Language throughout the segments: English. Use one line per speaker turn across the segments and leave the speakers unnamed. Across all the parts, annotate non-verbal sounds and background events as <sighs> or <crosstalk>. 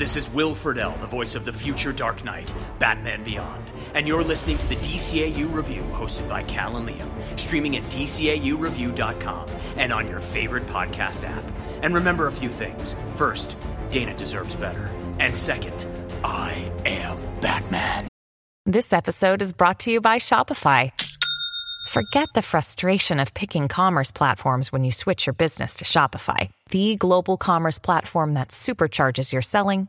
This is Will Friedle, the voice of the future Dark Knight, Batman Beyond, and you're listening to the DCAU Review hosted by Cal and Liam, streaming at DCAUReview.com and on your favorite podcast app. And remember a few things. First, Dana deserves better. And second, I am Batman.
This episode is brought to you by Shopify. Forget the frustration of picking commerce platforms when you switch your business to Shopify, the global commerce platform that supercharges your selling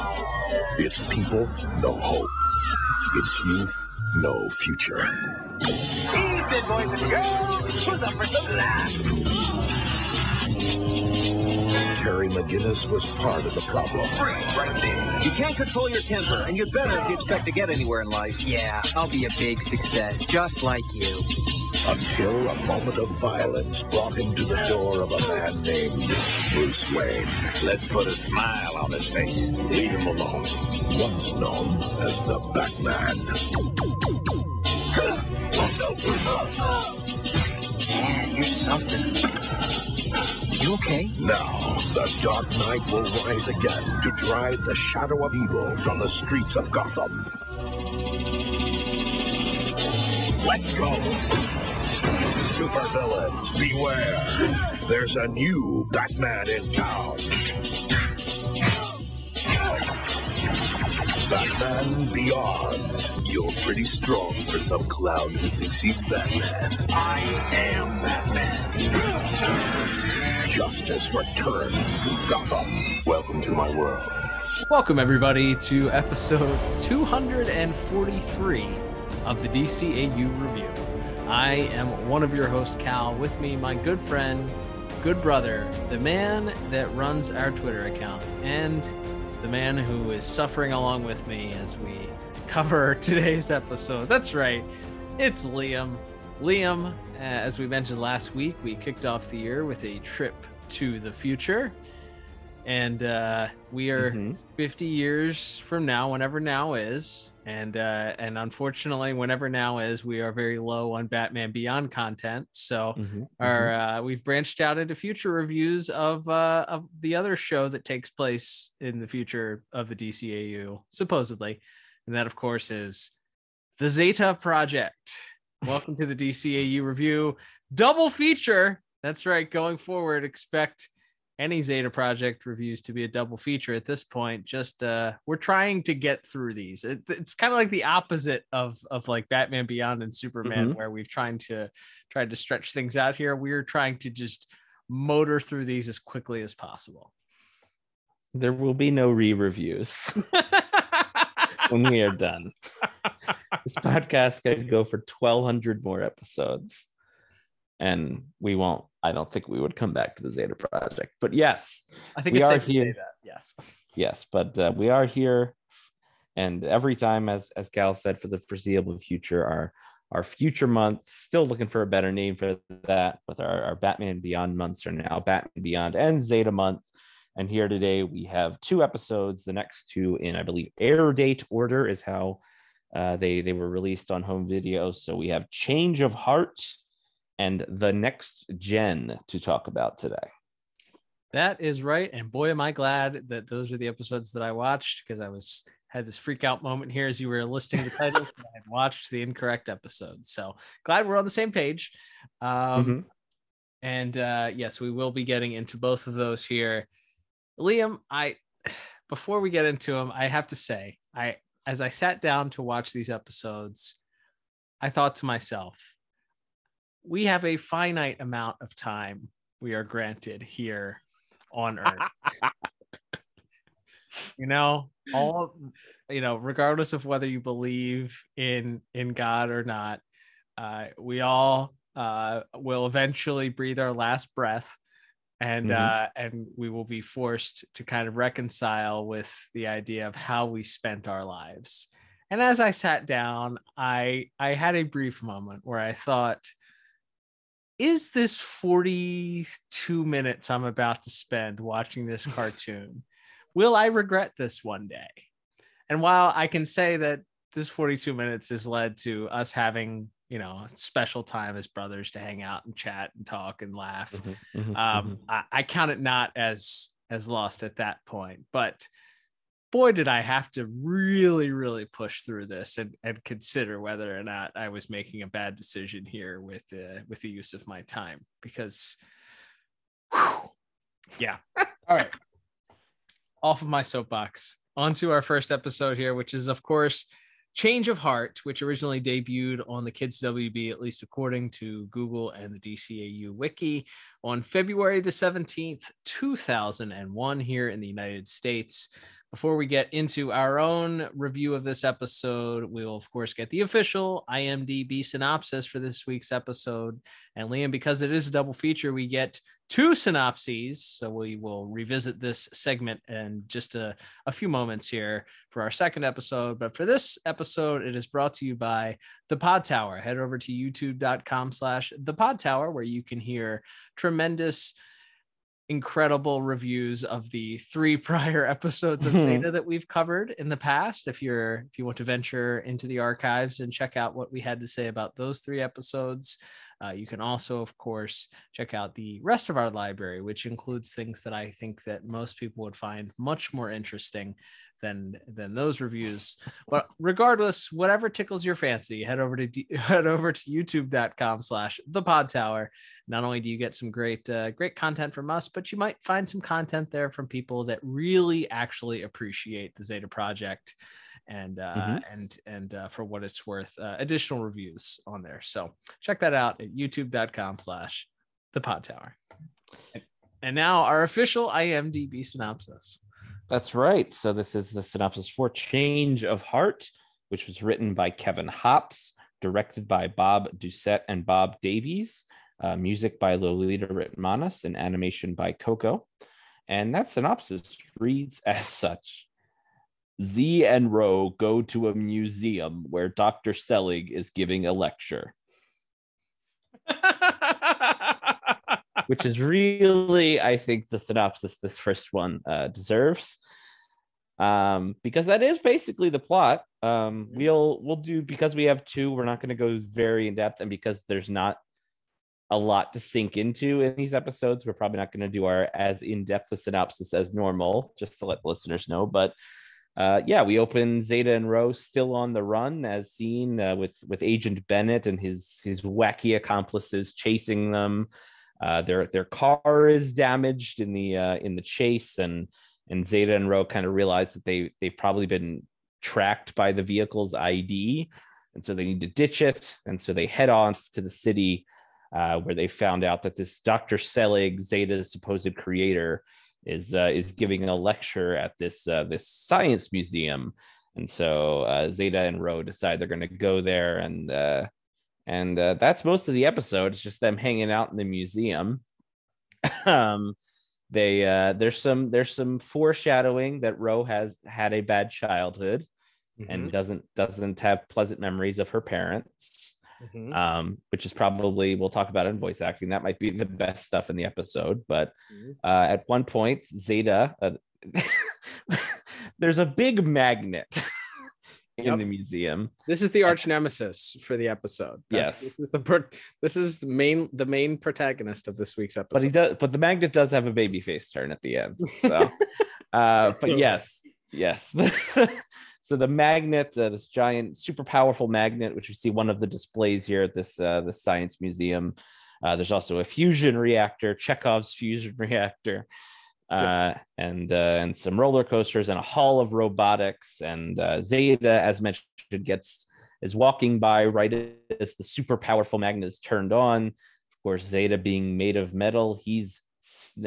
Its people, no hope. Its youth, no future.
Evening, boys and girls. Who's up for some laughs?
Terry McGinnis was part of the problem.
Freeze right there.
You can't control your temper, and you'd better if you expect to get anywhere in life.
Yeah, I'll be a big success, just like you.
Until a moment of violence brought him to the door of a man named Bruce Wayne.
Let's put a smile on his face.
Leave him alone. Once known as the Batman.
Man, you're something. You okay?
Now, the Dark Knight will rise again to drive the shadow of evil from the streets of Gotham. Let's go! Supervillains, beware! There's a new Batman in town. Batman Beyond.
You're pretty strong for some clown who thinks he's Batman. I am Batman.
Justice returns to Gotham.
Welcome to my world.
Welcome, everybody, to episode 243 of the DCAU Review. I am one of your hosts, Cal. With me, my good friend, good brother, the man that runs our Twitter account, and the man who is suffering along with me as we cover <laughs> today's episode. That's right, it's Liam. Liam, uh, as we mentioned last week, we kicked off the year with a trip to the future. And uh, we are
Mm-hmm.
50 years from now, whenever now is, and uh, and unfortunately, whenever now is, we are very low on Batman Beyond content. So
Mhm,
our uh, we've branched out into future reviews of uh, of the other show that takes place in the future of the DCAU, supposedly, and that of course is the Zeta Project. <laughs> Welcome to the DCAU review double feature. That's right. Going forward, expect any Zeta Project reviews to be a double feature at this point. Just uh, we're trying to get through these. It, it's kind of like the opposite of of like Batman Beyond and Superman,
Mhm.
where we've trying to tried to stretch things out here. We're trying to just motor through these as quickly as possible.
There will be no re-reviews <laughs> when we are done. this podcast could go for 1200 more episodes. And we won't. I don't think we would come back to the Zeta Project. But yes,
I think
We
it's
are
safe to say
here.
that. Yes.
yes, but uh, we are here. And every time, as as Cal said, for the foreseeable future, our our future months, still looking for a better name for that, with our, our Batman Beyond months are now Batman Beyond and Zeta month. And here today we have two episodes. The next two in, I believe, air date order is how uh, they they were released on home video. So we have Change of Heart and the next gen to talk about today.
That is right. And boy, am I glad that those are the episodes that I watched because I was had this freak out moment here as you were listing the titles. <laughs> and I had watched the incorrect episode. So glad we're on the same page. Um,
Mhm.
And uh, yes, we will be getting into both of those here. Liam, I before we get into them, I have to say, I as I sat down to watch these episodes, I thought to myself, we have a finite amount of time we are granted here on <laughs> Earth. you know, all you know, regardless of whether you believe in in God or not, uh, we all uh, will eventually breathe our last breath, and
Mhm.
uh, and we will be forced to kind of reconcile with the idea of how we spent our lives. And as I sat down, I I had a brief moment where I thought, is this 42 minutes I'm about to spend watching this <laughs> cartoon? Will I regret this one day? And while I can say that this 42 minutes has led to us having, you know, special time as brothers to hang out and chat and talk and laugh,
Mhm, mhm,
um, I, I count it not as as lost at that point. But boy, did I have to really, really push through this and, and consider whether or not I was making a bad decision here with the with the use of my time because, whew, yeah. <laughs> All right, off of my soapbox onto our first episode here, which is of course Change of Heart, which originally debuted on the Kids WB, at least according to Google and the DCAU wiki, on February the 17th, 2001, here in the United States. Before we get into our own review of this episode, we will, of course, get the official IMDb synopsis for this week's episode. And Liam, because it is a double feature, we get two synopses. So we will revisit this segment in just a, a few moments here for our second episode. But for this episode, it is brought to you by The Pod Tower. Head over to youtube.com slash The Pod Tower, where you can hear tremendous incredible reviews of the three <laughs> prior episodes of Zeta that we've covered in the past. If you're if you want to venture into the archives and check out what we had to say about those three episodes, uh, you can also, of course, check out the rest of our library, which includes things that I think that most people would find much more interesting than than those reviews. But regardless, whatever tickles your fancy, head over to D- <laughs> head over to youtube.com slash the pod tower. Not only do you get some great uh, great content from us, but you might find some content there from people that really actually appreciate the Zeta Project and uh,
Mhm.
and and uh, for what it's worth, uh, additional reviews on there. So check that out at youtube.com slash the pod tower. And now our official IMDb synopsis.
That's right. So this is the synopsis for Change of Heart, which was written by Kevin Hopps, directed by Bob Doucette and Bob Davies, uh, music by Lolita Ritmanis, and animation by Koko. And that synopsis reads <laughs> as such. Z and Ro go to a museum where Dr. Selig is giving a lecture, <laughs> which is really, I think, the synopsis this first one uh, deserves. Um because that is basically the plot. Um we'll we'll do because we have two we're not going to go very in depth and because there's not a lot to sink into in these episodes we're probably not going to do our as in-depth a synopsis as normal just to let the listeners know. But uh yeah we open zeta and rose still on the run as seen uh, with with agent bennett and his his wacky accomplices chasing them uh their their car is damaged in the uh in the chase and and Zeta and Ro kind of realize that they they've probably been tracked by the vehicle's ID, and so they need to ditch it. And so they head off to the city, uh, where they found out that this Dr. Selig, Zeta's supposed creator, is uh, is giving a lecture at this uh, this science museum. And so Zeta and Ro decide they're going to go there, and and uh, that's most of the episode. It's just them hanging out in the museum. <laughs> um, they uh there's some there's some foreshadowing that Ro has had a bad childhood and doesn't doesn't have pleasant memories of her parents
Mhm.
um which is probably we'll talk about in voice acting that might be the best stuff in the episode but
Mhm.
uh at one point zeta uh, <laughs> there's a big magnet <laughs> in
Yep.
the museum
This is the arch nemesis for the episode. That's-
Yes.
this is the pro- this is the main the main protagonist of this week's episode.
but he does but the magnet does have a baby face turn at the end so <laughs> uh but
So-
yes yes <laughs> so the magnet uh, this giant super powerful magnet which we see one of the displays here at this uh the science museum uh, there's also a fusion reactor chekhov's fusion <laughs> reactor uh, and uh, and some roller coasters and a hall of robotics and uh, Zeta, as mentioned, gets is walking by right as the super powerful magnet is turned on. Of course, Zeta being made of metal, he's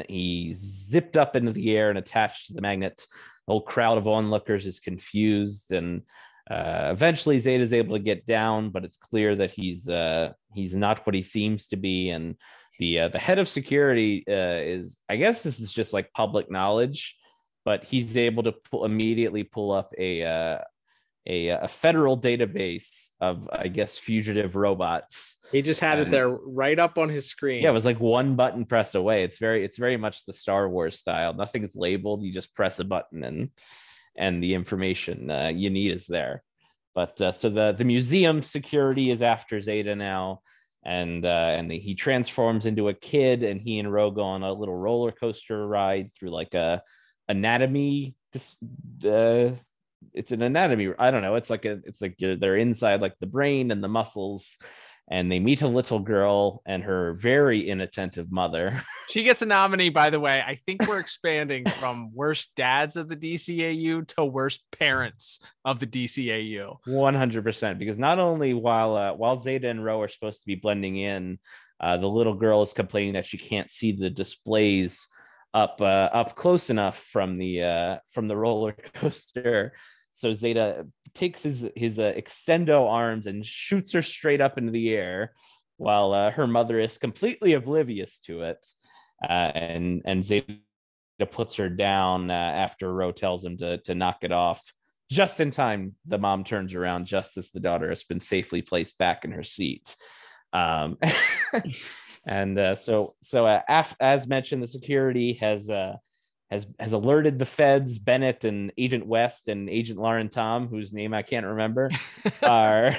he's zipped up into the air and attached to the magnet. The whole crowd of onlookers is confused, and uh, eventually Zeta is able to get down, but it's clear that he's uh, he's not what he seems to be, and the uh, the head of security uh, is I guess this is just like public knowledge, but he's able to pull, immediately pull up a uh, a a federal database of I guess fugitive robots.
He just had and, it there right up on his screen.
Yeah, it was like one button press away. It's very it's very much the Star Wars style. Nothing's labeled. You just press a button and and the information uh, you need is there. But uh, so the the museum security is after Zeta now and uh, and he transforms into a kid and he and Ro go on a little roller coaster ride through like a anatomy this uh, it's an anatomy i don't know it's like a it's like they're inside like the brain and the muscles and they meet a little girl and her very inattentive mother. <laughs>
She gets a nominee, by the way. I think we're expanding from worst dads of the DCAU to worst parents of the DCAU.
100%. Because not only while uh, while Zeta and Ro are supposed to be blending in, uh, the little girl is complaining that she can't see the displays up uh, up close enough from the uh, from the roller coaster so Zeta takes his his uh, extendo arms and shoots her straight up into the air, while uh, her mother is completely oblivious to it, uh, and and Zeta puts her down uh, after Ro tells him to to knock it off. Just in time, the mom turns around just as the daughter has been safely placed back in her seat. Um, <laughs> and uh, so so uh, af- as mentioned, the security has has has alerted the feds, Bennett and Agent West and Agent Lauren Tom, whose name I can't remember, <laughs> are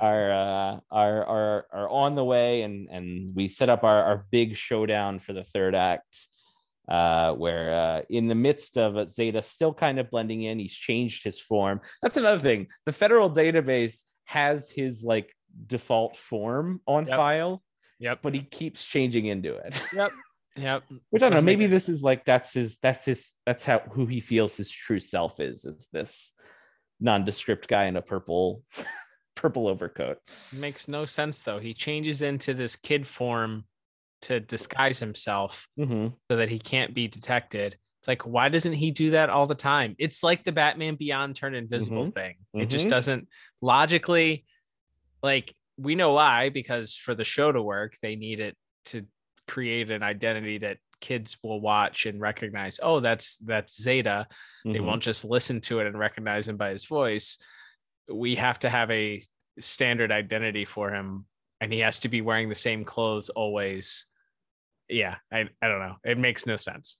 are, uh, are are are on the way, and and we set up our our big showdown for the third act. Uh, where uh, in the midst of Zeta still kind of blending in, he's changed his form. That's another thing. The federal database has his like default form on
yep.
file.
Yep.
But he keeps changing into it.
Yep. <laughs> Yep.
Which I don't know. Maybe this is like that's his that's his that's how who he feels his true self is, is this nondescript guy in a purple <laughs> purple overcoat.
Makes no sense though. He changes into this kid form to disguise himself
mm-hmm.
so that he can't be detected. It's like, why doesn't he do that all the time? It's like the Batman Beyond turn invisible
mm-hmm.
thing.
Mm-hmm.
It just doesn't logically like we know why because for the show to work, they need it to create an identity that kids will watch and recognize oh that's that's zeta. Mm-hmm. they won't just listen to it and recognize him by his voice. We have to have a standard identity for him and he has to be wearing the same clothes always. Yeah i, I don't know. It makes no sense.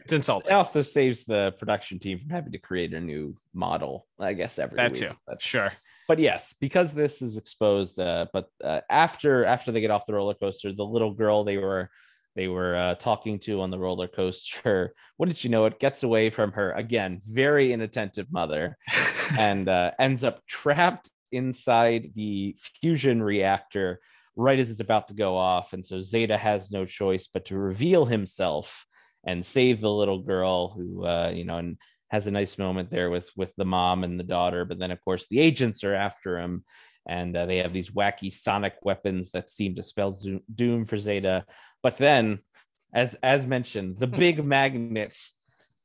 It's insulting.
It also saves the production team from having to create a new model i guess every
that
week.
too.
That's,
sure
but yes, because this is exposed. Uh, but uh, after after they get off the roller coaster, the little girl they were they were uh, talking to on the roller coaster, <laughs> what did you know? It gets away from her again, very inattentive mother, <laughs> and uh, ends up trapped inside the fusion reactor right as it's about to go off. And so Zeta has no choice but to reveal himself and save the little girl who, uh, you know, and has a nice moment there with with the mom and the daughter but then of course the agents are after him and uh, they have these wacky sonic weapons that seem to spell doom for zeta. But then as as mentioned the big magnet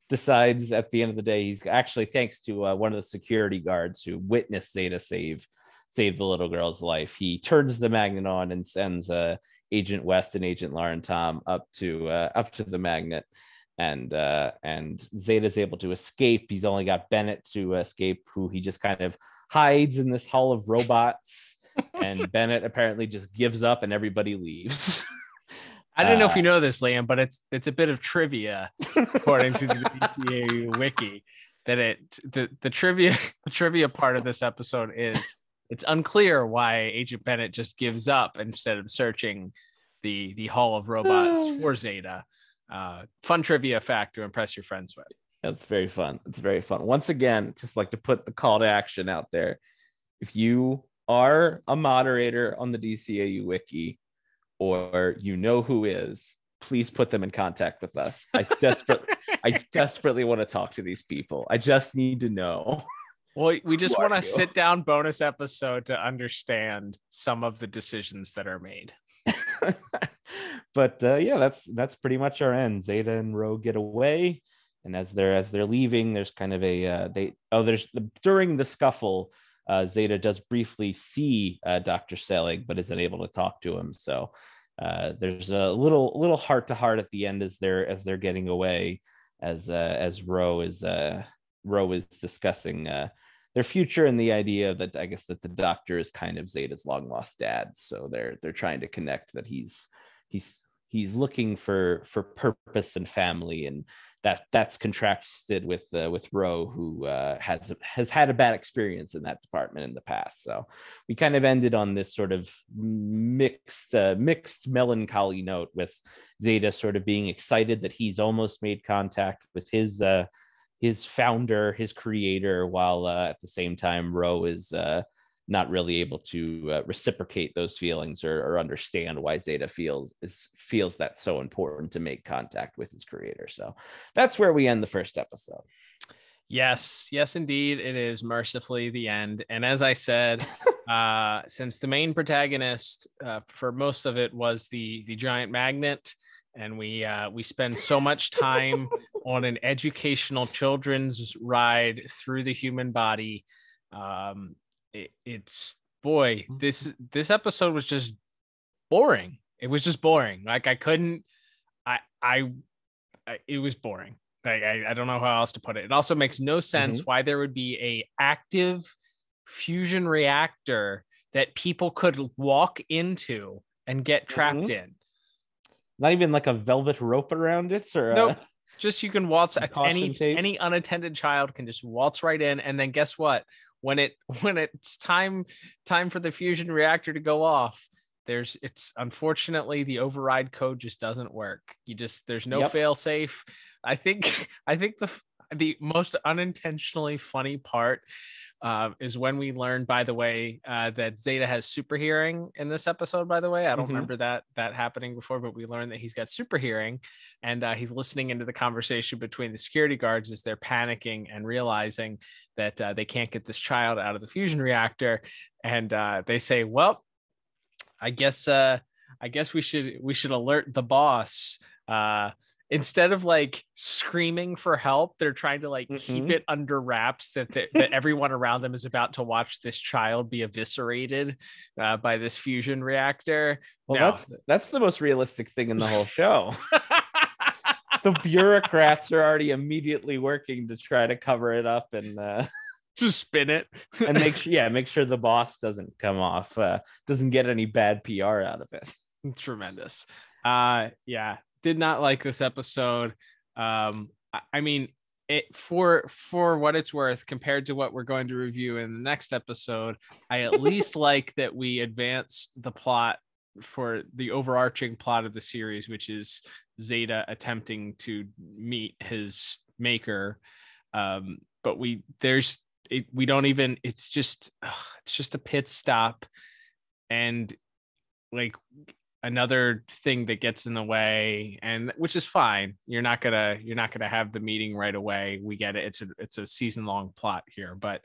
decides at the end of the day he's actually thanks to uh, one of the security guards who witnessed zeta save save the little girl's life he turns the magnet on and sends uh, agent west and agent lauren tom up to uh, up to the magnet and uh, and Zeta's able to escape. He's only got Bennett to escape, who he just kind of hides in this hall of robots. <laughs> and Bennett apparently just gives up, and everybody leaves. <laughs>
I don't know if you uh, know this, Liam, but it's it's a bit of trivia according to the <laughs> DCAU wiki that it the the trivia the trivia part of this episode is it's unclear why Agent Bennett just gives up instead of searching the the Hall of Robots <sighs> for Zeta uh, fun trivia fact to impress your friends with.
That's very fun. It's very fun. Once again, just like to put the call to action out there. If you are a moderator on the DCAU wiki or you know who is, please put them in contact with us. I <laughs> desperately I desperately want to talk to these people. I just need to know.
Well, we just want to sit down bonus episode to understand some of the decisions that are made. <laughs>
but uh, yeah, that's that's pretty much our end. Zeta and Ro get away, and as they're as they're leaving, there's kind of a uh, they oh there's the, during the scuffle, uh, Zeta does briefly see uh, Doctor Selig, but isn't able to talk to him. So uh, there's a little little heart to heart at the end as they're as they're getting away, as uh, as Ro is uh, Ro is discussing. Their future and the idea that I guess that the doctor is kind of Zeta's long lost dad. So they're they're trying to connect that he's he's he's looking for for purpose and family and that that's contrasted with uh, with Ro who uh, has has had a bad experience in that department in the past. So we kind of ended on this sort of mixed uh, mixed melancholy note with Zeta sort of being excited that he's almost made contact with his uh, his founder, his creator, while uh, at the same time Ro is uh, not really able to uh, reciprocate those feelings or, or understand why Zeta feels is feels that so important to make contact with his creator. So that's where we end the first episode.
Yes, yes, indeed, it is mercifully the end. And as I said, <laughs> uh, since the main protagonist uh, for most of it was the the giant magnet, and we uh, we spend so much time <laughs> on an educational children's ride through the human body. Um, it, it's boy, this this episode was just boring. It was just boring. Like I couldn't, I I, I it was boring. Like, I, I don't know how else to put it. It also makes no sense why there would be a active fusion reactor that people could walk into and get trapped in.
Not even like a velvet rope around it, or
Nope.
uh,
Just you can waltz <laughs> any
tape?
any unattended child can just waltz right in, and then guess what? When it <laughs> when it's time time for the fusion reactor to go off, there's it's unfortunately the override code just doesn't work. You just there's no
Yep.
fail safe. I think <laughs> I think the the most unintentionally funny part uh, is when we learned, by the way, uh, that Zeta has super hearing in this episode. By the way, I don't
Mhm.
remember that that happening before, but we learned that he's got super hearing, and uh, he's listening into the conversation between the security guards as they're panicking and realizing that uh, they can't get this child out of the fusion reactor, and uh, they say, "Well, I guess uh, I guess we should we should alert the boss." Instead of like screaming for help, they're trying to like keep
Mhm.
it under wraps that that, that <laughs> everyone around them is about to watch this child be eviscerated uh, by this fusion reactor.
well,
No.
that's that's the most realistic thing in the whole show. <laughs> the bureaucrats are already immediately working to try to cover it up and uh,
Just spin it <laughs>
and make sure, yeah, make sure the boss doesn't come off, uh, doesn't get any bad PR out of it.
tremendous uh yeah did not like this episode. Um I, I mean it for for what it's worth compared to what we're going to review in the next episode i at <laughs> least like that we advanced the plot for the overarching plot of the series which is zeta attempting to meet his maker. Um but we there's it, we don't even it's just ugh, it's just a pit stop. And like another thing that gets in the way and which is fine you're not gonna you're not gonna have the meeting right away we get it it's a it's a season long plot here but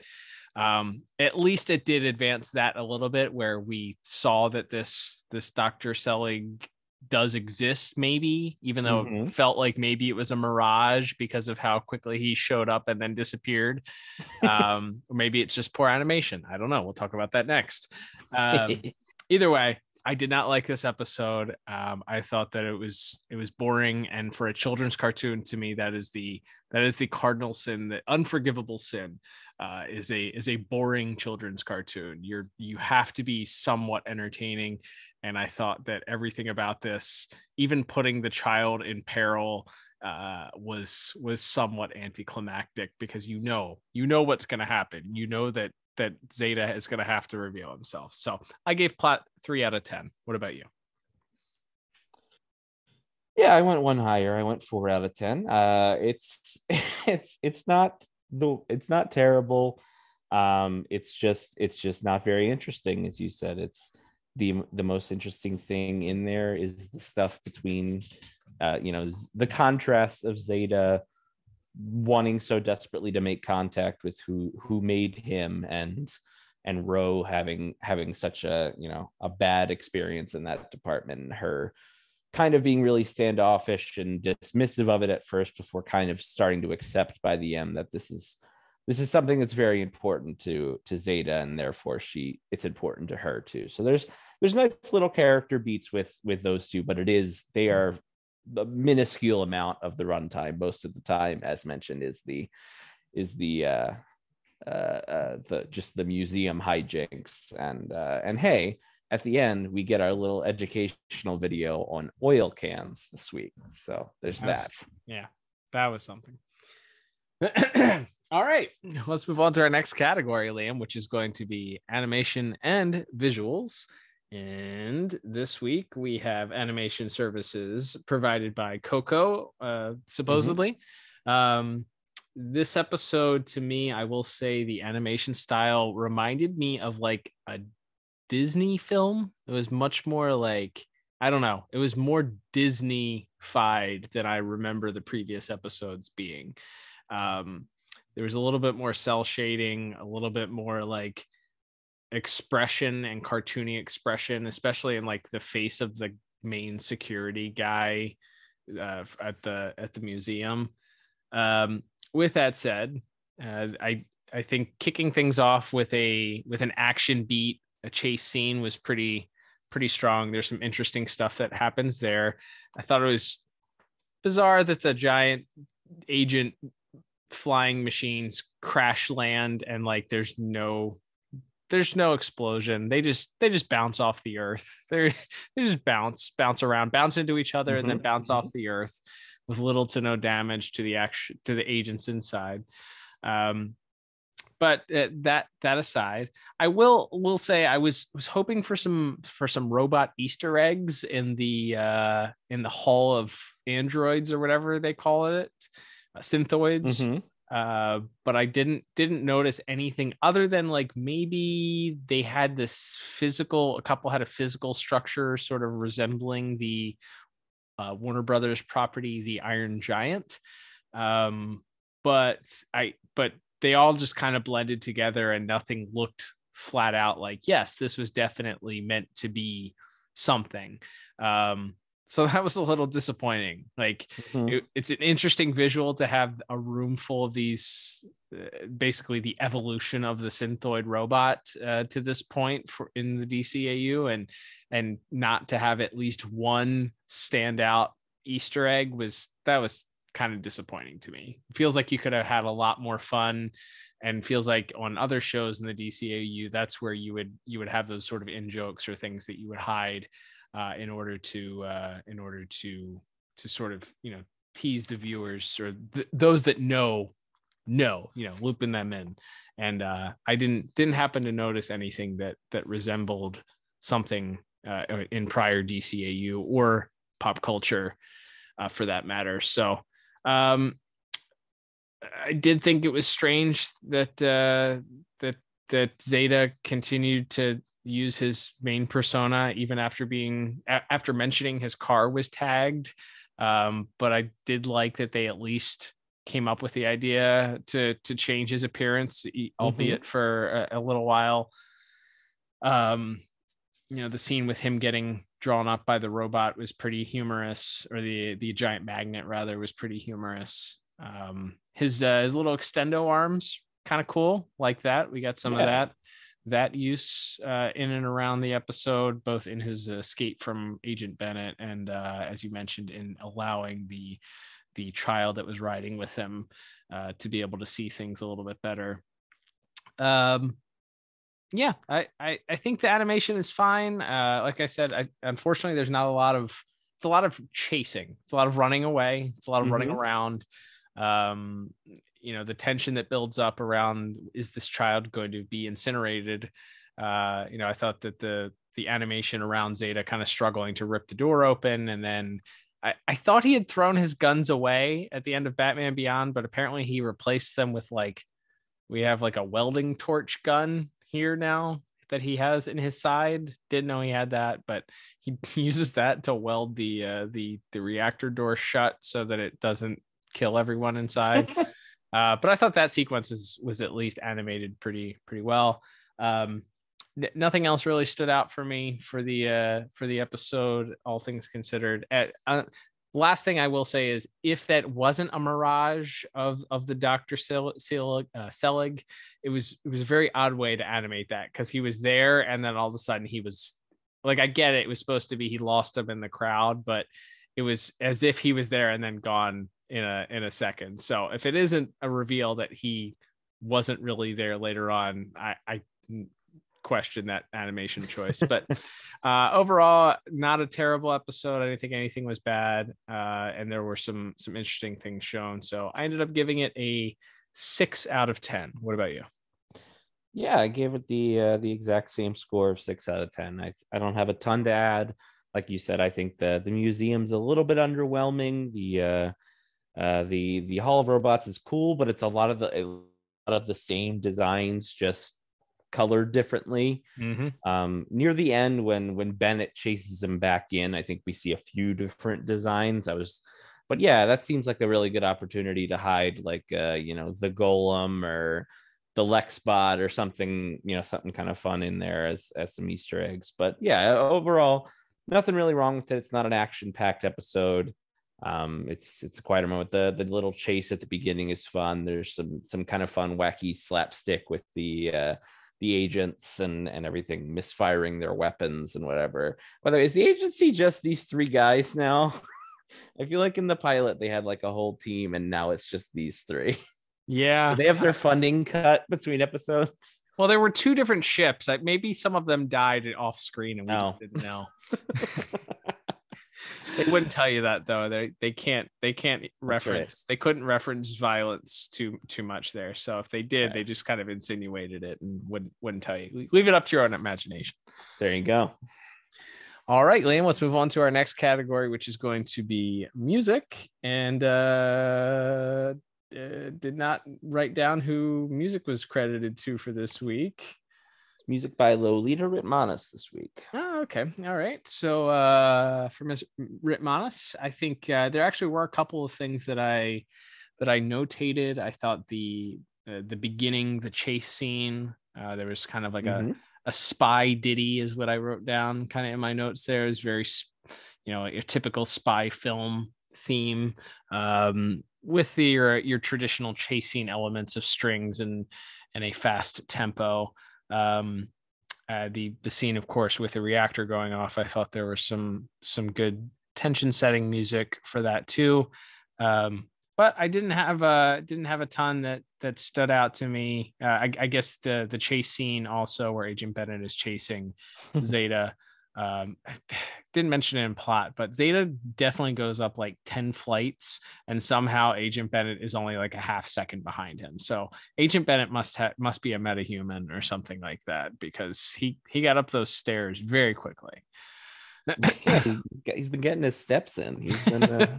um at least it did advance that a little bit where we saw that this this dr selig does exist maybe even though it
Mhm.
felt like maybe it was a mirage because of how quickly he showed up and then disappeared <laughs> um or maybe it's just poor animation i don't know we'll talk about that next <laughs> um either way i did not like this episode. Um i thought that it was it was boring. And for a children's cartoon to me that is the that is the cardinal sin the unforgivable sin uh is a is a boring children's cartoon. You're you have to be somewhat entertaining. And i thought that everything about this even putting the child in peril uh was was somewhat anticlimactic because you know you know what's going to happen. You know that that zeta is going to have to reveal himself so i gave plot three out of ten what about you
Yeah, I went one higher. I went four out of ten. Uh, it's <laughs> it's it's not the it's not terrible. Um, it's just it's just not very interesting, as you said. It's the the most interesting thing in there is the stuff between, uh, you know, the contrast of Zeta wanting so desperately to make contact with who who made him and and Ro having having such a you know a bad experience in that department and her kind of being really standoffish and dismissive of it at first before kind of starting to accept by the end that this is this is something that's very important to to Zeta and therefore she it's important to her too. So there's there's nice little character beats with with those two, but it is they are a minuscule amount of the runtime most of the time as mentioned is the is the uh uh, uh the just the museum hijinks and uh and hey at the end we get our little educational video on oil cans this week so there's that
Yeah, that was something. <clears throat> All right, let's move on to our next category, Liam, which is going to be animation and visuals. And this week we have animation services provided by Koko, uh, supposedly. Um, this episode, to me, I will say the animation style reminded me of like a Disney film. It was much more like I don't know. It was more Disney-fied than I remember the previous episodes being. Um, there was a little bit more cell shading, a little bit more like expression and cartoony expression, especially in like the face of the main security guy uh, at the at the museum. Um, with that said, uh, I I think kicking things off with a with an action beat, a chase scene was pretty pretty strong. There's some interesting stuff that happens there. I thought it was bizarre that the giant agent flying machines crash land and like there's no there's no explosion. They just they just bounce off the earth. <laughs> They they just bounce bounce around bounce into each other and then
Mhm,
bounce off the earth with little to no damage to the action to the agents inside. Um but uh, that that aside i will will say i was was hoping for some for some robot easter eggs in the uh in the hall of androids or whatever they call it uh, synthoids.
Mhm.
Uh but i didn't didn't notice anything other than like maybe they had this physical a couple had a physical structure sort of resembling the uh, warner brothers property the iron giant. Um but i but they all just kind of blended together and nothing looked flat out like yes this was definitely meant to be something. Um so that was a little disappointing like
Mhm.
it- it's an interesting visual to have a room full of these uh, basically the evolution of the synthoid robot uh, to this point for in the DCAU and and not to have at least one standout Easter egg was that was kind of disappointing to me. It feels like you could have had a lot more fun and feels like on other shows in the DCAU that's where you would you would have those sort of in jokes or things that you would hide uh, in order to uh, in order to to sort of you know tease the viewers or th- those that know know you know looping them in. And uh, i didn't didn't happen to notice anything that that resembled something uh, in prior dcau or pop culture uh, for that matter. So um i did think it was strange that uh that that zeta continued to use his main persona even after being after mentioning his car was tagged um, but I did like that they at least came up with the idea to to change his appearance, e- albeit for a, a little while. Um, you know, the scene with him getting drawn up by the robot was pretty humorous, or the the giant magnet rather was pretty humorous. Um, his uh, his little extendo arms kind of cool, like that. We got some of that that use uh, in and around the episode, both in his escape from Agent Bennett and, uh, as you mentioned, in allowing the the child that was riding with him uh, to be able to see things a little bit better. Um, yeah, I, I I think the animation is fine. Uh, like I said, I, unfortunately, there's not a lot of it's a lot of chasing. It's a lot of running away. It's a lot of running
Mhm.
around. Um, you know, the tension that builds up around is this child going to be incinerated? Uh, you know, I thought that the the animation around Zeta kind of struggling to rip the door open, and then I, I thought he had thrown his guns away at the end of Batman Beyond, but apparently he replaced them with like we have like a welding torch gun here now that he has in his side. Didn't know he had that, but he <laughs> uses that to weld the uh, the the reactor door shut so that it doesn't kill everyone inside. <laughs> uh, but I thought that sequence was was at least animated pretty pretty well. Um, n- nothing else really stood out for me for the uh, for the episode. All things considered, at uh, last thing I will say is if that wasn't a mirage of of the Doctor Selig, uh, Selig, it was it was a very odd way to animate that because he was there and then all of a sudden he was like I get it, it was supposed to be he lost him in the crowd, but it was as if he was there and then gone in a in a second. So if it isn't a reveal that he wasn't really there later on, I, I question that animation choice. But <laughs> uh, overall, not a terrible episode. I didn't think anything was bad, uh, and there were some some interesting things shown. So I ended up giving it a six out of ten. What about you?
Yeah, I gave it the uh, the exact same score of six out of ten. I I don't have a ton to add. Like you said, I think the the museum's a little bit underwhelming. The uh, the the Hall of Robots is cool, but it's a lot of the a lot of the same designs, just colored differently.
Mm-hmm.
Um, near the end, when when Bennett chases him back in, I think we see a few different designs. I was, but yeah, that seems like a really good opportunity to hide, like uh, you know, the Golem or the Lexbot or something, you know, something kind of fun in there as as some Easter eggs. But yeah, overall, nothing really wrong with it. It's not an action packed episode. Um, it's it's a quieter moment. The the little chase at the beginning is fun. There's some some kind of fun, wacky slapstick with the uh, the agents and and everything misfiring their weapons and whatever. By the way, is the agency just these three guys now? <laughs> I feel like in the pilot they had like a whole team, and now it's just these three. <laughs>
Yeah,
they have their funding cut between episodes. <laughs>
Well, there were two different ships. Like maybe some of them died off screen, and we no. didn't know. They wouldn't tell you that though. They they can't they can't reference. Right. They couldn't reference violence too too much there. So if they did, right. they just kind of insinuated it and wouldn't wouldn't tell you. Leave it up to your own imagination.
There you go.
All right, Liam, let's move on to our next category, which is going to be music. And uh, uh did not write down who music was credited to for this week
music by Lolita Ritmanis this week.
Oh, okay. All right. So uh, for Ms. Ritmanis, I think uh, there actually were a couple of things that I that I notated. I thought the uh, the beginning, the chase scene, uh, there was kind of like mm-hmm. a a spy ditty, is what I wrote down, kind of in my notes. There is very, you know, your typical spy film theme. Um, with the, your your traditional chasing elements of strings and and a fast tempo um, uh, the the scene, of course, with the reactor going off, I thought there was some some good tension setting music for that too. Um, but I didn't have a didn't have a ton that that stood out to me. Uh, I, I, guess the the chase scene also where Agent Bennett is chasing <laughs> Zeta um, <sighs> didn't mention it in plot, but Zeta definitely goes up like 10 flights, and somehow Agent Bennett is only like a half second behind him. So Agent Bennett must have must be a metahuman or something like that because he he got up those stairs very quickly.
yeah, he's, <laughs> he's been getting his steps in. He's been uh,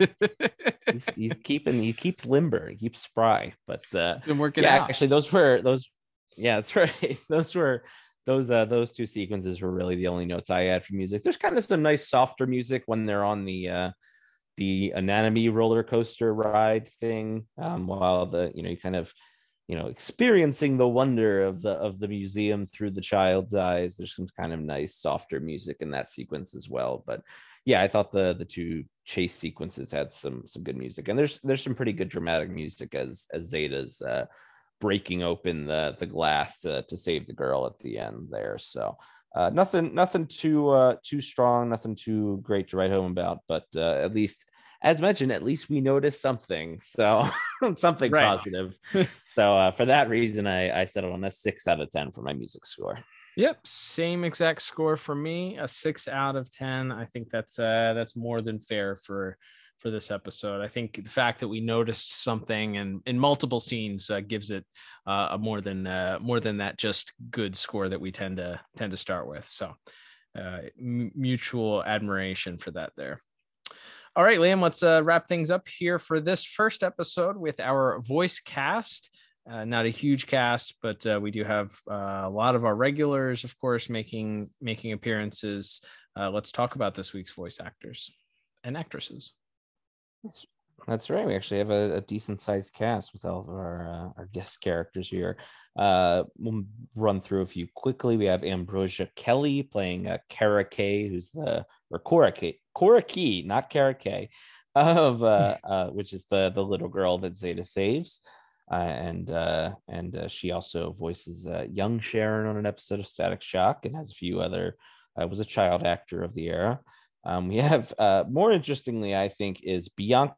<laughs> he's, he's, keeping he keeps limber, he keeps spry. But uh,
been working
yeah,
out.
Actually, those were those. Yeah, that's <laughs> right. Those were those uh those two sequences were really the only notes I had for music. There's kind of some nice softer music when they're on the uh the anatomy roller coaster ride thing. Um, while the you know you kind of you know experiencing the wonder of the of the museum through the child's eyes. There's some kind of nice softer music in that sequence as well. But yeah, I thought the the two chase sequences had some some good music, and there's there's some pretty good dramatic music as as Zeta's uh, breaking open the the glass to, to save the girl at the end there. So uh, nothing nothing too uh, too strong, nothing too great to write home about. But uh, at least, as mentioned, at least we noticed something. So <laughs> something positive. so uh, for that reason, I I settled on a six out of ten for my music score.
Yep, same exact score for me, a six out of ten. I think that's uh that's more than fair for for this episode. I think the fact that we noticed something and in multiple scenes uh, gives it uh, a more than uh, more than that just good score that we tend to tend to start with. So uh, m- mutual admiration for that there. All right, Liam, let's uh, wrap things up here for this first episode with our voice cast. Uh, not a huge cast, but we do have a lot of our regulars, of course, making making appearances. let's talk about this week's voice actors and actresses.
Let's That's right. We actually have a, a decent sized cast with all of our uh, our guest characters here. Uh, we'll run through a few quickly. We have Ambrosia Kelly playing uh, Kara K, who's the or Cora K, Cora Key, not Kara K, <laughs> of uh, <laughs> uh, which is the the little girl that Zeta saves. Uh, and uh, and uh, she also voices uh, young Sharon on an episode of Static Shock and has a few other. Uh, was a child actor of the era. Um, we have <laughs> uh, more interestingly, I think, is Bianca,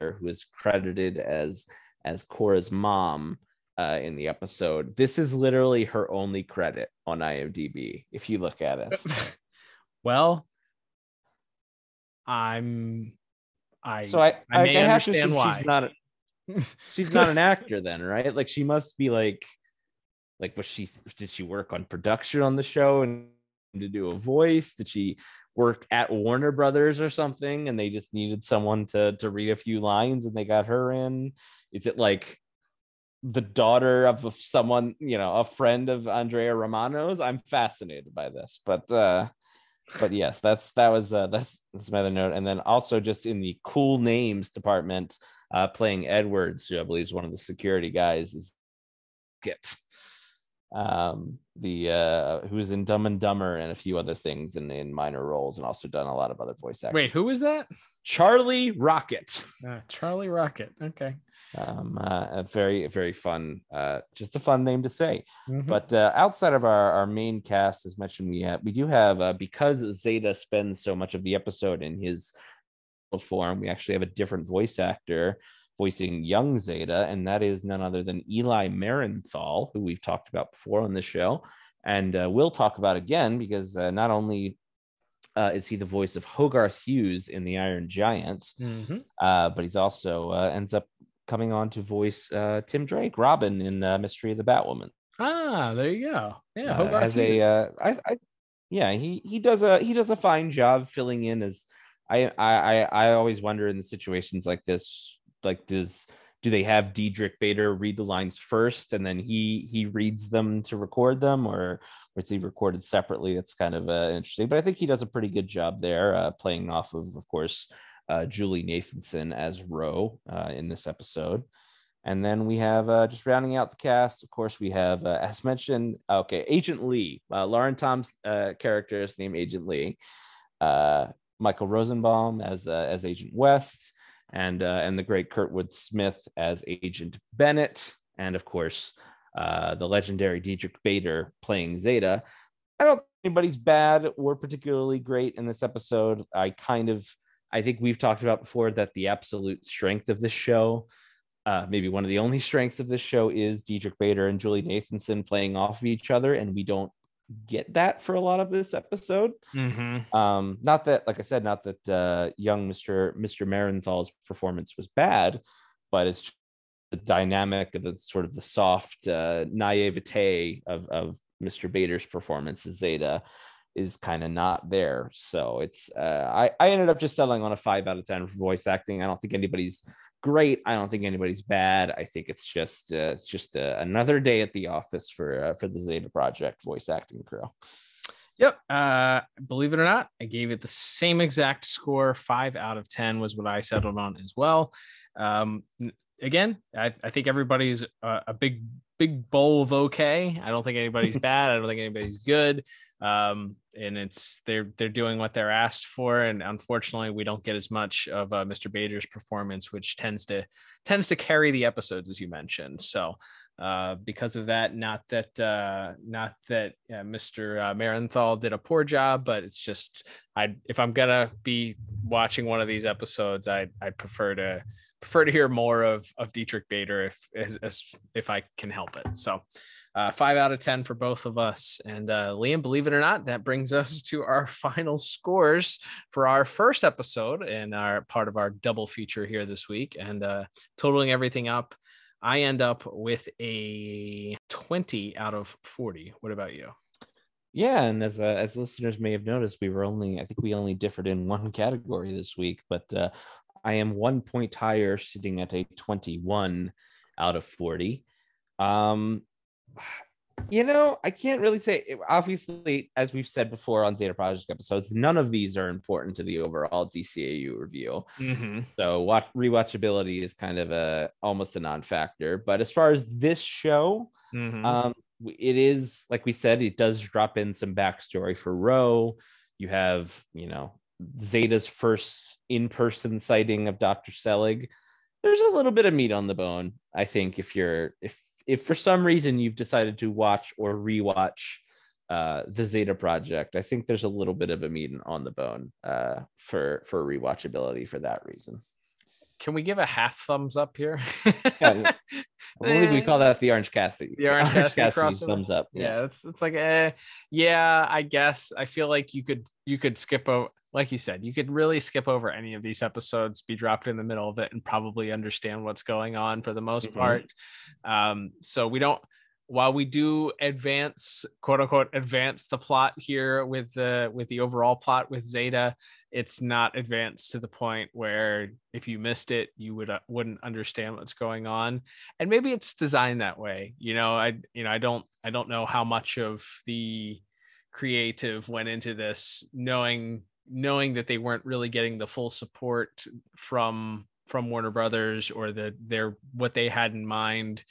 who is credited as as Cora's mom uh, in the episode. This is literally her only credit on IMDb. If you look at it, <laughs>
well, I'm. I
so I
I, may
I have to assume
why.
she's not. A, she's not an <laughs> actor then, right? Like she must be like, like was she? Did she work on production on the show and to do a voice? Did she work at Warner Brothers or something? And they just needed someone to to read a few lines, and they got her in. Is it like the daughter of someone, you know, a friend of Andrea Romano's? I'm fascinated by this, but uh but yes, that's that was uh that's that's my other note. And then also just in the cool names department, uh playing Edwards, who I believe is one of the security guys, is Kip. Um the uh who's in Dumb and Dumber and a few other things in, in minor roles and also done a lot of other voice acting.
Wait, who is that?
Charlie Rocket.
Uh, Charlie Rocket. Okay.
Um uh, a very very fun uh just a fun name to say.
Mhm.
But uh, outside of our, our main cast, as mentioned, we have we do have uh, because Zeta spends so much of the episode in his form. We actually have a different voice actor voicing young Zeta, and that is none other than Eli Marienthal, who we've talked about before on the show, and uh, we'll talk about again because uh, not only uh, is he the voice of Hogarth Hughes in The Iron Giant,
Mhm.
uh, but he's also uh, ends up coming on to voice uh, Tim Drake, Robin in uh, Mystery of the Batwoman.
Ah, there you go. Yeah, Hogarth
as a
Hughes.
uh, I, I yeah he he does a he does a fine job filling in as I I I, I always wonder in the situations like this like does do they have Diedrich Bader read the lines first and then he he reads them to record them or or is he recorded separately it's kind of uh, interesting but I think he does a pretty good job there uh, playing off of of course uh, Julie Nathanson as Ro uh, in this episode and then we have uh, just rounding out the cast. Of course, we have, uh, as mentioned, okay, Agent Lee. Lauren Tom's uh, character is named Agent Lee. Uh, Michael Rosenbaum as as Agent West, and uh, and the great Kurtwood Smith as Agent Bennett, and of course, uh, the legendary Diedrich Bader playing Zeta. I don't think anybody's bad or particularly great in this episode. I kind of, I think we've talked about before that the absolute strength of this show uh, maybe one of the only strengths of this show is Diedrich Bader and Julie Nathanson playing off of each other, and we don't get that for a lot of this episode.
Mhm.
Um, not that, like I said, not that uh, young Mister Mister Marienthal's performance was bad, but it's just the dynamic of the sort of the soft uh, naivete of of Mister Bader's performance as Zeta is kind of not there. So it's uh, I I ended up just settling on a five out of ten for voice acting. I don't think anybody's great. I don't think anybody's bad. I think it's just uh, it's just uh, another day at the office for uh, for the Zeta Project voice acting crew.
Yep. Uh, believe it or not, I gave it the same exact score. Five out of 10 was what I settled on as well. Um, again, I, I think everybody's a, a big, big bowl of okay. I don't think anybody's <laughs> bad. I don't think anybody's good. Um, and it's they're they're doing what they're asked for, and unfortunately, we don't get as much of uh, Mr. Bader's performance, which tends to tends to carry the episodes, as you mentioned. So, uh, because of that. Not that uh, not that uh, Mr. Uh, Marienthal did a poor job, but it's just I if I'm gonna be watching one of these episodes, I I prefer to prefer to hear more of of Diedrich Bader if as, as if I can help it. So. Uh, five out of 10 for both of us. And uh, Liam, believe it or not, that brings <laughs> us to our final scores for our first episode and our part of our double feature here this week. And uh, totaling everything up, I end up with a 20 out of 40. What about you?
Yeah, and as uh, as listeners may have noticed, we were only I think we only differed in one <laughs> category this week, but uh, I am one point higher, sitting at a twenty-one out of forty. Um, You know, I can't really say. Obviously, as we've said before on Zeta Project episodes, none of these are important to the overall DCAU review.
Mm-hmm.
So, watch rewatchability is kind of a almost a non-factor. But as far as this show,
Mhm.
um, it is like we said, it does drop in some backstory for Ro. You have, you know, Zeta's first in-person sighting of Dr. Selig. There's a little bit of meat on the bone, I think, if you're if if for some reason you've decided to watch or rewatch uh the Zeta Project, I think there's a little bit of a meat on the bone uh for for rewatchability for that reason.
Can we give a half thumbs up here?
Yeah, I believe <laughs> we call that the Orange Cassidy.
The Orange Cassidy
Cassidy
crossover?
thumbs up.
yeah, it's it's like eh, yeah, I guess I feel like you could you could skip over like you said, you could really skip over any of these episodes, be dropped in the middle of it, and probably understand what's going on for the most
Mhm.
part. Um, so we don't while we do advance quote unquote advance the plot here with the with the overall plot with Zeta, it's not advanced to the point where if you missed it, you would uh, wouldn't understand what's going on and maybe it's designed that way you know i you know i don't i don't know how much of the creative went into this knowing knowing that they weren't really getting the full support from from warner brothers or that their what they had in mind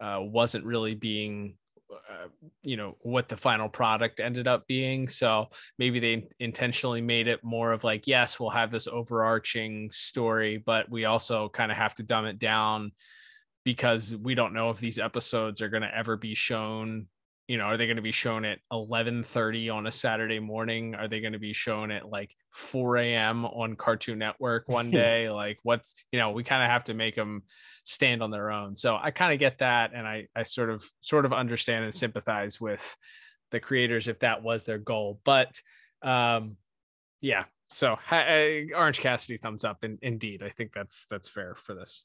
uh, wasn't really being uh, you know what the final product ended up being. So maybe they intentionally made it more of like yes we'll have this overarching story but we also kind of have to dumb it down because we don't know if these episodes are going to ever be shown you know are they going to be shown at 11:30 on a Saturday morning? Are they going to be shown at like 4 a.m. on Cartoon Network one <laughs> day? Like what's you know we kind of have to make them stand on their own. So I kind of get that and I I sort of sort of understand and sympathize with the creators if that was their goal. But um yeah so ha- uh, Orange Cassidy thumbs up in, indeed. I think that's that's fair for this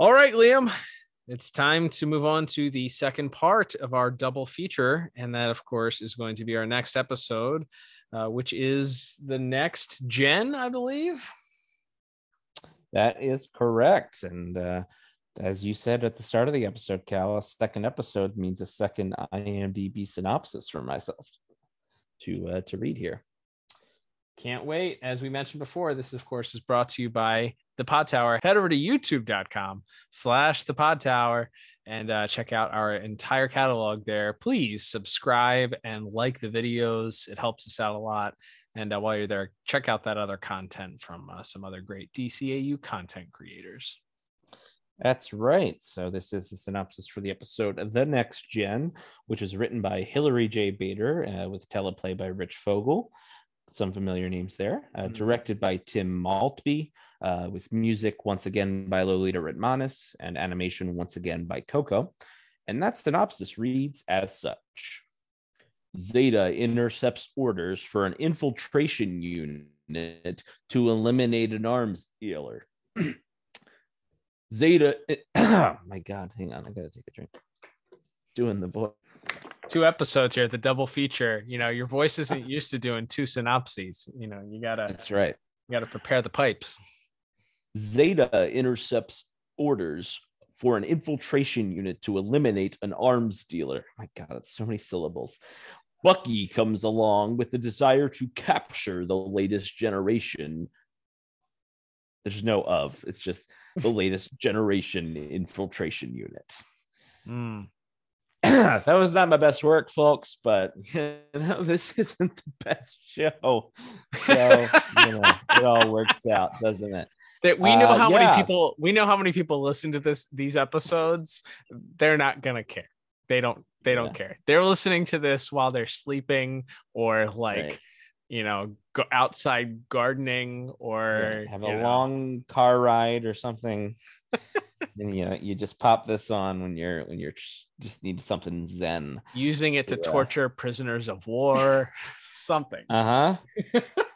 All right, Liam, it's time to move on to the second part of our double feature. And that, of course, is going to be our next episode, uh, which is the next gen, I believe.
That is correct. And uh, as you said at the start of the episode, Cal, a second episode means a second IMDb synopsis for myself to uh, to read here.
Can't wait. As we mentioned before, this, of course, is brought to you by the Pod Tower. Head over to youtube.com slash the Pod Tower and uh, check out our entire catalog there. Please subscribe and like the videos. It helps us out a lot. And uh, while you're there, check out that other content from uh, some other great DCAU content creators.
That's right. So this is the synopsis for the episode The Next Gen, which is written by Hilary J. Bader uh, with teleplay by Rich Fogel. Some familiar names there. Uh,
Mhm.
Directed by Tim Maltby, uh, with music once again by Lolita Ritmanis and animation once again by Koko. And that synopsis reads as such. Zeta intercepts orders for an infiltration unit to eliminate an arms dealer. <clears throat> Zeta, oh <clears throat> my God, hang on, I gotta take a drink. Doing the voice.
Two episodes here, the double feature. You know, your voice isn't used to doing two synopses. You know, you gotta
That's right.
you gotta prepare the pipes.
Zeta intercepts orders for an infiltration unit to eliminate an arms dealer. My God, that's so many syllables. Bucky comes along with the desire to capture the latest generation. There's no of, it's just the <laughs> latest generation infiltration unit.
Mm. <clears throat>
that was not my best work, folks, but <laughs> you know, this isn't the best show. So, you know, it all <laughs> works out, doesn't it?
That we know
Uh,
how
yeah.
many people we know how many people listen to this these episodes they're not gonna care they don't they don't
Yeah.
care they're listening to this while they're sleeping or like
Right.
you know go outside gardening or
Yeah, have a
know,
long car ride or something. <laughs> And you know, you just pop this on when you're when you're just need something zen.
Using it to yeah. torture prisoners of war, <laughs> something.
Uh huh. <laughs>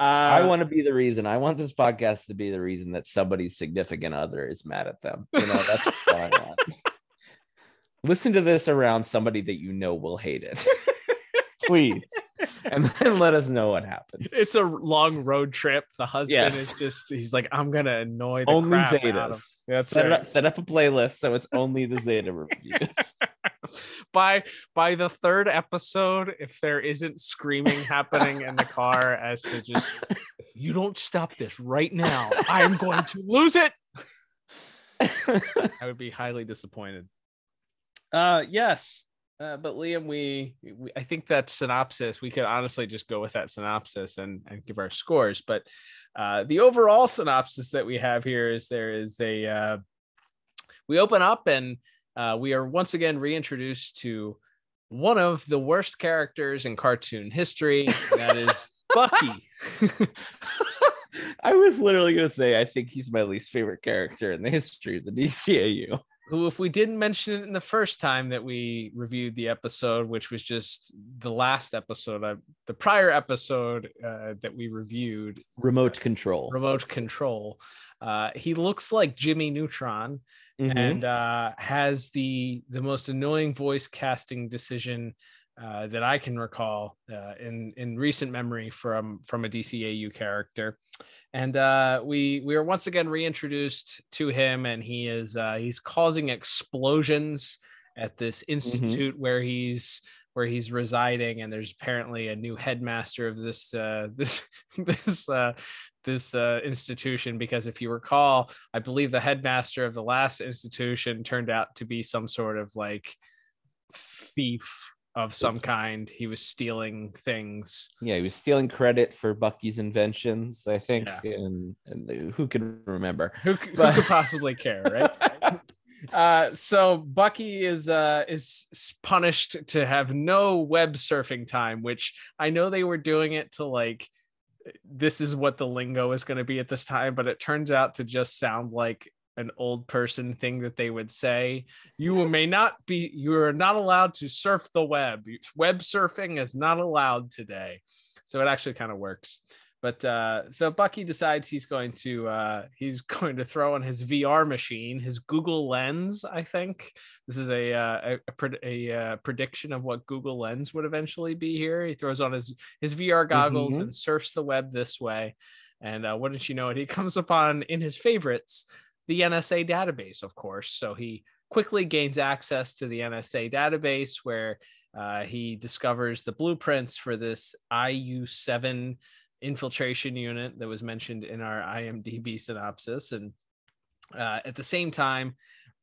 Uh, I want to be the reason. I want this podcast to be the reason that somebody's significant other is mad at them. You know, that's what I want. <laughs> Listen to this around somebody that you know will hate it. <laughs> Please. And <laughs> then let us know what happens.
It's a long road trip. The husband yes. is just he's like, I'm gonna annoy the
only
crap
Zetas. That's set, right. up, set up a playlist so it's only the Zeta reviews. <laughs>
by by the third episode, if there isn't screaming happening in the car as to just if you don't stop this right now, I am going to lose it. <laughs> I would be highly disappointed. Uh yes. Uh, but Liam, we, we, I think that synopsis, we could honestly just go with that synopsis and, and give our scores. But uh, the overall synopsis that we have here is there is a, uh, we open up and uh, we are once again reintroduced to one of the worst characters in cartoon history. That is <laughs> Bucky.
I was literally going to say, I think he's my least favorite character in the history of the DCAU
who, if we didn't mention it in the first time that we reviewed the episode, which was just the last episode, uh, the prior episode uh, that we reviewed,
remote control,
remote control. Uh, he looks like Jimmy Neutron, mm-hmm. and uh, has the the most annoying voice casting decision uh, that I can recall uh, in in recent memory from from a DCAU character, and uh, we we are once again reintroduced to him, and he is uh, he's causing explosions at this mm-hmm. institute mm-hmm. where he's where he's residing, and there's apparently a new headmaster of this uh, <laughs> this this this uh, institution because if you recall i believe the headmaster of the last institution turned out to be some sort of like thief of some kind. He was stealing things.
Yeah, he was stealing credit for Bucky's inventions, I think. Yeah. And, and who can remember?
Who, but... could possibly care, right? <laughs> uh, so Bucky is uh, is punished to have no web surfing time, which I know they were doing it to like this is what the lingo is going to be at this time, but it turns out to just sound like an old person thing that they would say. You may not be, you are not allowed to surf the web. Web surfing is not allowed today. So it actually kind of works. But uh, so Bucky decides he's going to uh, he's <laughs> going to throw on his VR machine, his Google Lens. I think this is a uh, a, a, a, uh, prediction of what Google Lens would eventually be here. He throws on his his VR goggles mm-hmm. and surfs the web this way. And uh, wouldn't you know it, he comes upon in his favorites the NSA database, of course. So he quickly gains access to the NSA database where uh, he discovers the blueprints for this IU7 infiltration unit that was mentioned in our IMDb synopsis. And uh, at the same time,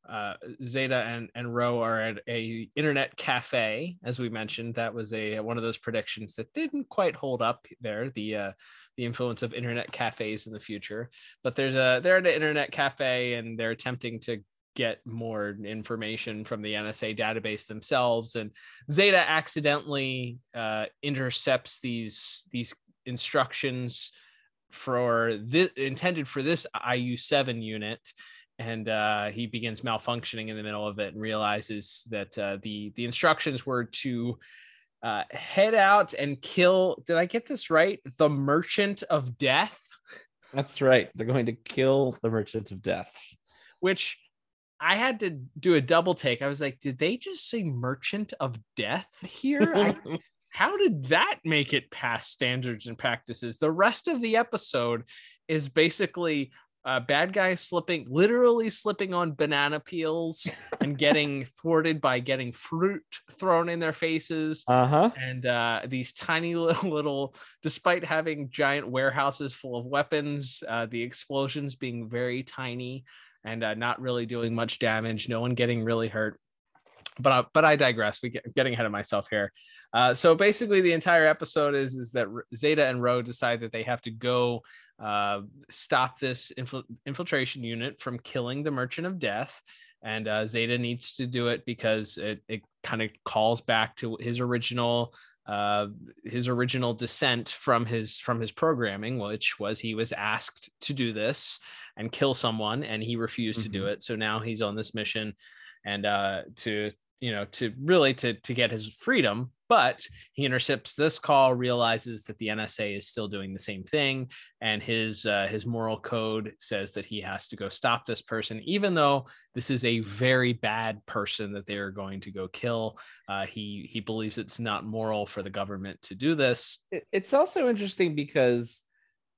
uh, Zeta and, and are at a internet cafe, as we mentioned. That was a one of those predictions that didn't quite hold up there. The uh, the influence of internet cafes in the future. But there's a they're at an internet cafe and they're attempting to get more information from the NSA database themselves. And Zeta accidentally uh, intercepts these these instructions for this intended for this IU7 unit. And uh, he begins malfunctioning in the middle of it and realizes that uh, the the instructions were to uh, head out and kill. Did I get this right? The Merchant of Death.
That's right. They're going to kill the Merchant of Death.
Which I had to do a double take. I was like, did they just say Merchant of Death here? I, <laughs> how did that make it past standards and practices? The rest of the episode is basically uh, bad guys slipping, literally slipping on banana peels <laughs> and getting thwarted by getting fruit thrown in their faces.
Uh-huh.
And uh, these tiny <laughs> little, little, despite having giant warehouses full of weapons, uh, the explosions being very tiny and uh, not really doing much damage, no one getting really hurt but I, but I digress. We get getting ahead of myself here. Uh, so basically, the entire episode is is that Zeta and Ro decide that they have to go uh, stop this infil- infiltration unit from killing the Merchant of Death, and uh, Zeta needs to do it because it it kind of calls back to his original uh, his original descent from his from his programming, which was he was asked to do this, and kill someone, and he refused mm-hmm. to do mm-hmm. it. So now he's on this mission, and uh, to you know to really to to get his freedom but he intercepts this call realizes that the nsa is still doing the same thing and his uh, his moral code says that he has to go stop this person even though this is a very bad person that they are going to go kill. Uh, he he believes it's not moral for the government to do this.
It's also interesting because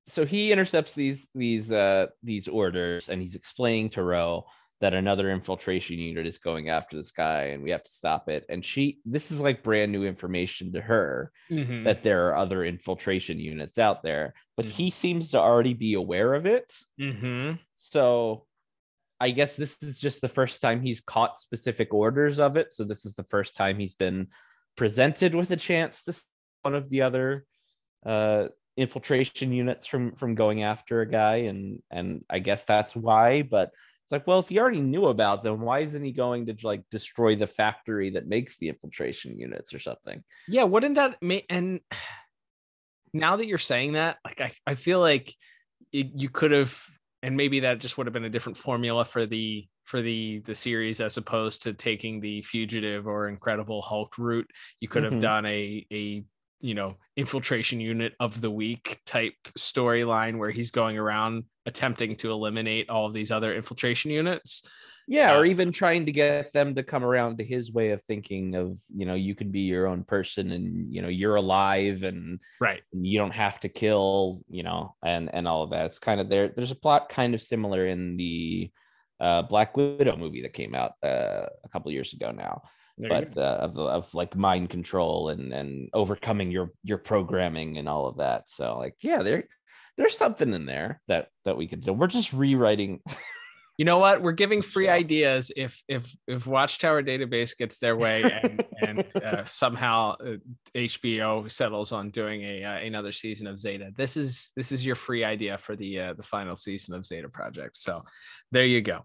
so he intercepts these these uh these orders and he's explaining to Ro that another infiltration unit is going after this guy and we have to stop it and she this is like brand new information to her mm-hmm. that there are other infiltration units out there but mm-hmm. he seems to already be aware of it
mm-hmm.
so i guess this is just the first time he's caught specific orders of it so this is the first time he's been presented with a chance to one of the other uh infiltration units from from going after a guy and and i guess that's why but it's like, well, if he already knew about them, why isn't he going to like destroy the factory that makes the infiltration units or something?
Yeah, wouldn't that make and <sighs> now that you're saying that, like I, I feel like it, you could have and maybe that just would have been a different formula for the for the the series as opposed to taking the fugitive or incredible hulk route you could have mm-hmm. done a a you know infiltration unit of the week type storyline where he's going around attempting to eliminate all of these other infiltration units.
Yeah uh, or even trying to get them to come around to his way of thinking of you know you can be your own person and you know you're alive and
right.
and you don't have to kill you know and and all of that. It's kind of there there's a plot kind of similar in the uh, black widow movie that came out uh, a couple years ago now but uh, of of like mind control and and overcoming your your programming and all of that. So like yeah, there there's something in there that that we could do. We're just rewriting. <laughs>
you know what? We're giving free ideas if if if Watchtower Database gets their way and and uh, somehow HBO uh, settles on doing a uh, another season of Zeta. This is this is your free idea for the uh, the final season of Zeta Project. So there you go.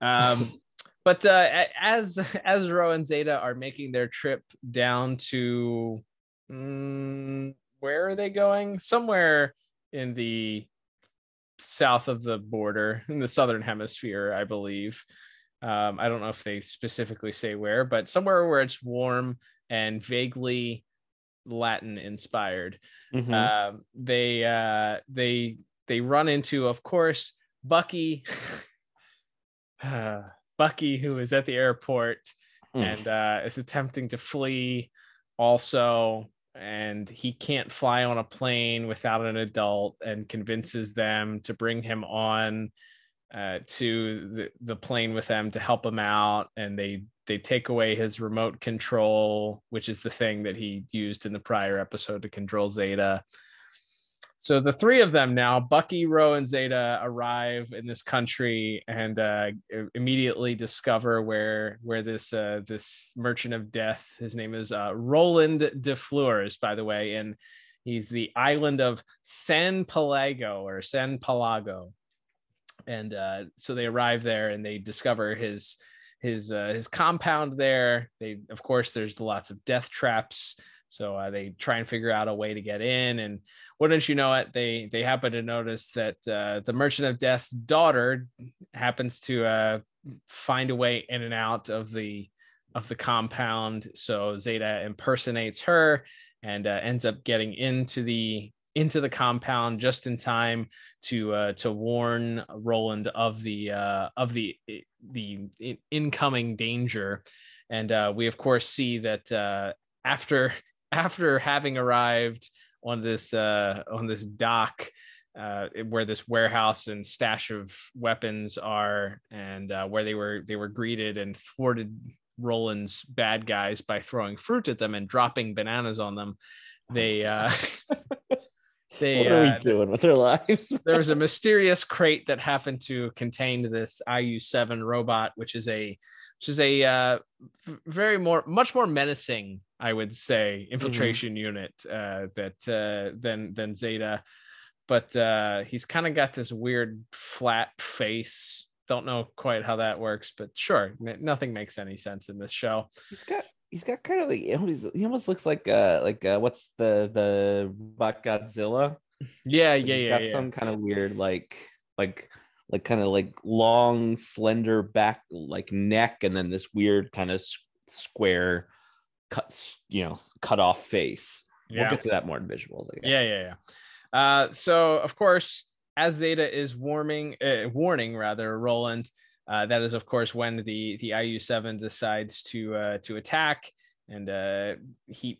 Um, <laughs> but uh, as <laughs> as Ro and Zeta are making their trip down to um, where are they going? Somewhere in the south of the border in the southern hemisphere, I believe. Um, I don't know if they specifically say where, but somewhere where it's warm and vaguely Latin inspired. Mm-hmm. Uh, they uh, they they run into, of course, Bucky. <sighs> <sighs> <sighs> Bucky, who is at the airport mm. and uh, is attempting to flee, also, and he can't fly on a plane without an adult, and convinces them to bring him on uh, to the, the plane with them to help him out, and they they take away his remote control, which is the thing that he used in the prior episode to control Zeta. So the three of them now, Bucky, Ro, and Zeta, arrive in this country and uh, immediately discover where where this uh, this merchant of death. His name is uh, Roland de Fleurs, by the way, and he's the island of San Pelago or San Pelago. And uh, so they arrive there and they discover his his uh, his compound there. They of course there's lots of death traps. So uh, they try and figure out a way to get in, and wouldn't you know it, they they happen to notice that uh, the Merchant of Death's daughter happens to uh, find a way in and out of the of the compound. So Zeta impersonates her and uh, ends up getting into the into the compound just in time to uh, to warn Roland of the uh, of the the incoming danger. And uh, we of course see that uh, after after having arrived on this uh, on this dock uh, where this warehouse and stash of weapons are, and uh, where they were they were greeted and thwarted Roland's bad guys by throwing fruit at them and dropping bananas on them. They uh, <laughs>
they what are we uh, doing with their lives? <laughs>
there was a mysterious crate that happened to contain this IU-7 robot, which is a which is a uh, very more much more menacing I would say, infiltration mm-hmm. unit uh, that uh, than than Zeta. But uh, he's kind of got this weird flat face. Don't know quite how that works, but sure, nothing makes any sense in this show.
He's got he's got kind of like he almost looks like uh like uh, what's the the bot Godzilla?
Yeah, yeah,
he's
yeah.
Got
yeah.
some kind of weird like like like kind of like long, slender back like neck, and then this weird kind of square cut, you know, cut off face. Yeah. We'll get to that more in visuals. I
guess. Yeah, yeah, yeah. Uh, so of course, as Zeta is warming, uh, warning rather, Roland. Uh, that is, of course, when the the IU seven decides to uh, to attack, and uh, he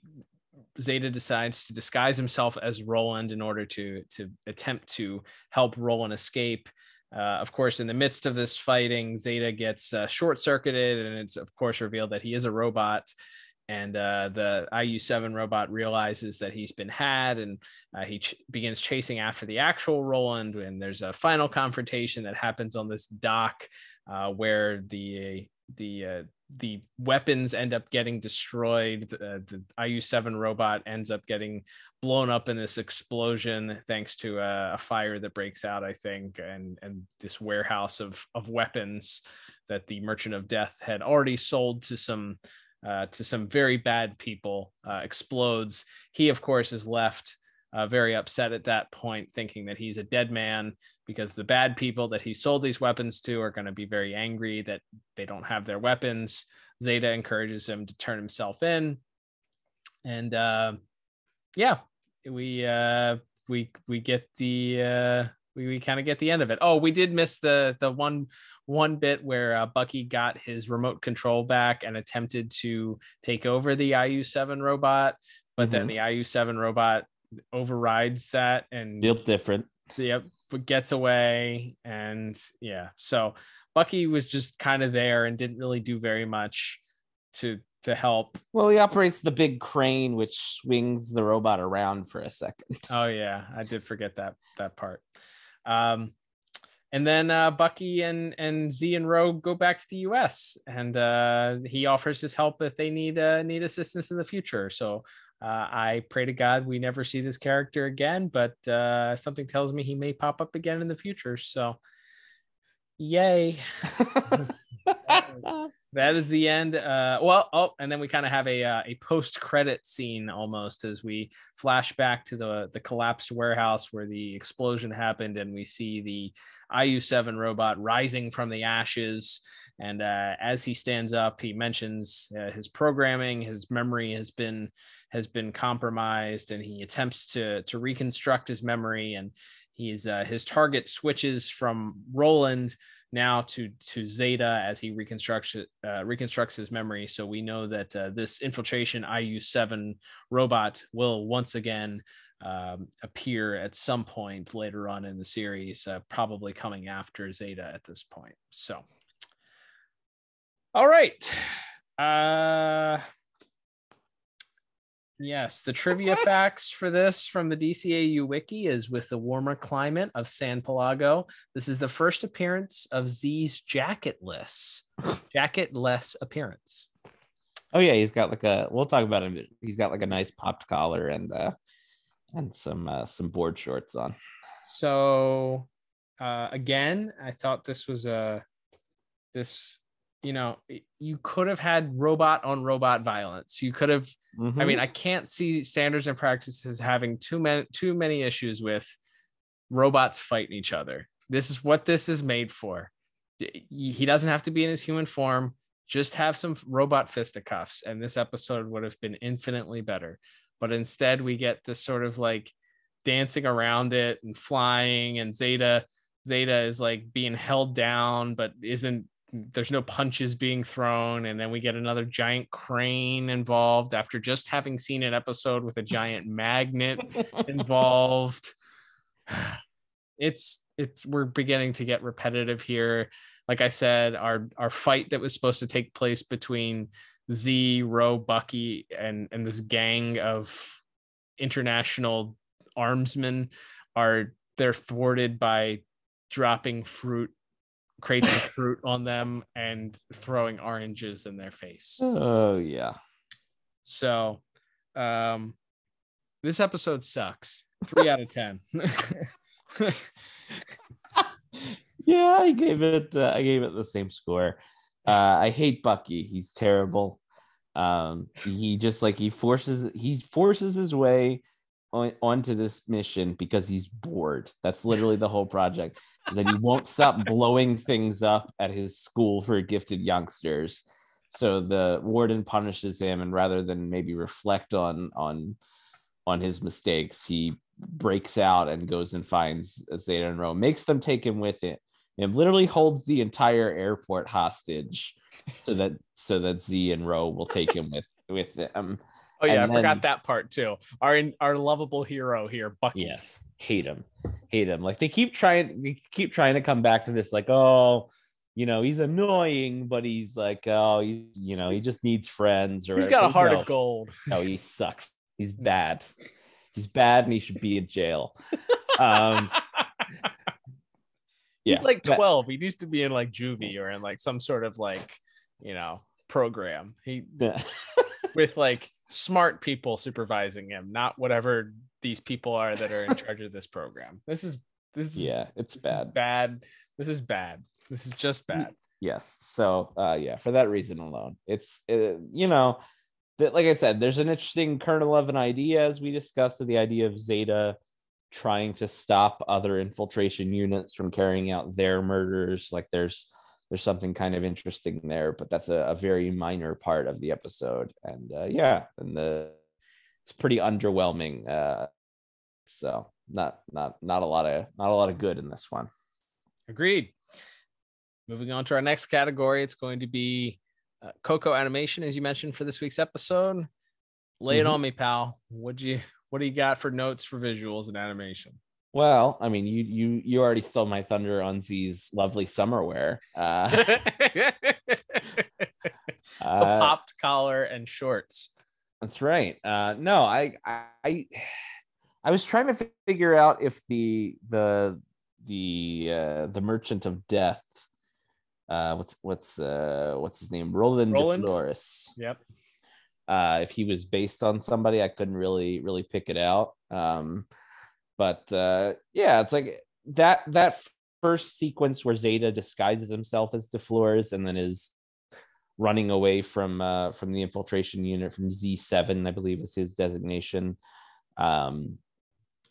Zeta decides to disguise himself as Roland in order to to attempt to help Roland escape. Uh, of course, in the midst of this fighting, Zeta gets uh, short circuited, and it's of course revealed that he is a robot and uh, the IU7 robot realizes that he's been had, and uh, he ch- begins chasing after the actual Roland. And there's a final confrontation that happens on this dock, uh, where the the the weapons end up getting destroyed. The, the, IU7 robot ends up getting blown up in this explosion thanks to a, a, fire that breaks out, I think, and and this warehouse of of weapons that the Merchant of Death had already sold to some uh, to some very bad people uh, explodes. He, of course, is left uh, very upset at that point, thinking that he's a dead man because the bad people that he sold these weapons to are going to be very angry that they don't have their weapons. Zeta encourages him to turn himself in, and uh, yeah, we uh, we we get the uh, we, we kind of get the end of it. Oh, we did miss the the one one bit where uh, Bucky got his remote control back and attempted to take over the IU7 robot, but mm-hmm. then the IU7 robot overrides that and
feel different.
Yep, but gets away and yeah. So Bucky was just kind of there and didn't really do very much to to help.
Well, he operates the big crane which swings the robot around for a second. <laughs>
Oh yeah, I did forget that that part. Um, and then uh, Bucky and and Z and Rogue go back to the U.S. and uh, he offers his help if they need uh, need assistance in the future. So uh, I pray to God we never see this character again, but uh, something tells me he may pop up again in the future. So, yay! <laughs> <laughs> that is the end. Uh, well, oh, and then we kind of have a uh, a post credit scene almost as we flash back to the the collapsed warehouse where the explosion happened, and we see the IU7 robot rising from the ashes. And uh, as he stands up, he mentions uh, his programming, his memory has been has been compromised, and he attempts to to reconstruct his memory. And he's uh, his target switches from Roland now to to Zeta as he reconstructs uh, reconstructs his memory. So we know that uh, this infiltration IU7 robot will once again um, appear at some point later on in the series, uh, probably coming after Zeta at this point. So, all right. Uh, Yes, the trivia facts for this from the DCAU wiki is with the warmer climate of San Pelago. This is the first appearance of Z's jacketless, <laughs> jacketless appearance.
Oh yeah, he's got like a. We'll talk about him. He's got like a nice popped collar and uh and some uh, some board shorts on.
So uh again, I thought this was a this you know you could have had robot on robot violence. You could have mm-hmm. i mean i can't see standards and practices having too many too many issues with robots fighting each other. This is what this is made for. He doesn't have to be in his human form. Just have some robot fisticuffs and this episode would have been infinitely better. But instead we get this sort of like dancing around it and flying and zeta zeta is like being held down but isn't there's no punches being thrown and then we get another giant crane involved after just having seen an episode with a giant magnet <laughs> involved. It's it's we're beginning to get repetitive here. Like i said our our fight that was supposed to take place between z Ro bucky and and this gang of international armsmen are they're thwarted by dropping fruit crates of <laughs> fruit on them and throwing oranges in their face.
Oh yeah.
So um this episode sucks. Three out of ten. <laughs>
yeah, I gave it uh, I gave it the same score. Uh I hate Bucky. He's terrible. Um he just like he forces he forces his way on, onto this mission because he's bored. That's literally the whole project. That he won't stop blowing things up at his school for gifted youngsters. So the warden punishes him, and rather than maybe reflect on on on his mistakes, he breaks out and goes and finds Zeta and Ro, makes them take him with it, and literally holds the entire airport hostage, so that so that Z and Ro will take him with with them.
Oh yeah,
And
I forgot
then-
that part too. Our our lovable hero here, Bucky.
Yes, hate him, hate him. Like they keep trying, they keep trying to come back to this, like, oh, you know, he's annoying, but he's like, oh, he, you know, he just needs friends. Or
He's got a heart
no,
of gold.
No, he <laughs> sucks. He's bad. He's bad, and he should be in jail. Um, <laughs>
He's
yeah,
like
but-
12. He needs to be in like juvie or in like some sort of like, you know, program. He <laughs> with like smart people supervising him, not whatever these people are that are in <laughs> charge of this program. This is this is
yeah, it's bad.
bad. This is bad. This is just bad.
Yes. So, uh, yeah, for that reason alone, it's uh, you know that like I said, there's an interesting kernel of an idea as we discussed the idea of Zeta trying to stop other infiltration units from carrying out their murders. Like there's there's something kind of interesting there, but that's a, a very minor part of the episode. And uh, yeah, and the it's pretty underwhelming. Uh, so not not not a lot of not a lot of good in this one.
Agreed. Moving on to our next category, it's going to be uh, Koko animation, as you mentioned for this week's episode. Lay it
Mhm.
on me, pal. What you what do you got for notes for visuals and animation?
Well, I mean, you you you already stole my thunder on Z's lovely summer wear. Uh, <laughs> <laughs>
the
uh,
popped collar and shorts.
that's right. Uh, no, I I I was trying to figure out if the the the uh, the Merchant of Death, uh, what's what's uh what's his name, Roland,
Roland?
de Flores.
Yep.
uh if he was based on somebody i couldn't really really pick it out um but uh yeah it's like that that first sequence where zeta disguises himself as deflores and then is running away from uh from the infiltration unit from z7 i believe is his designation um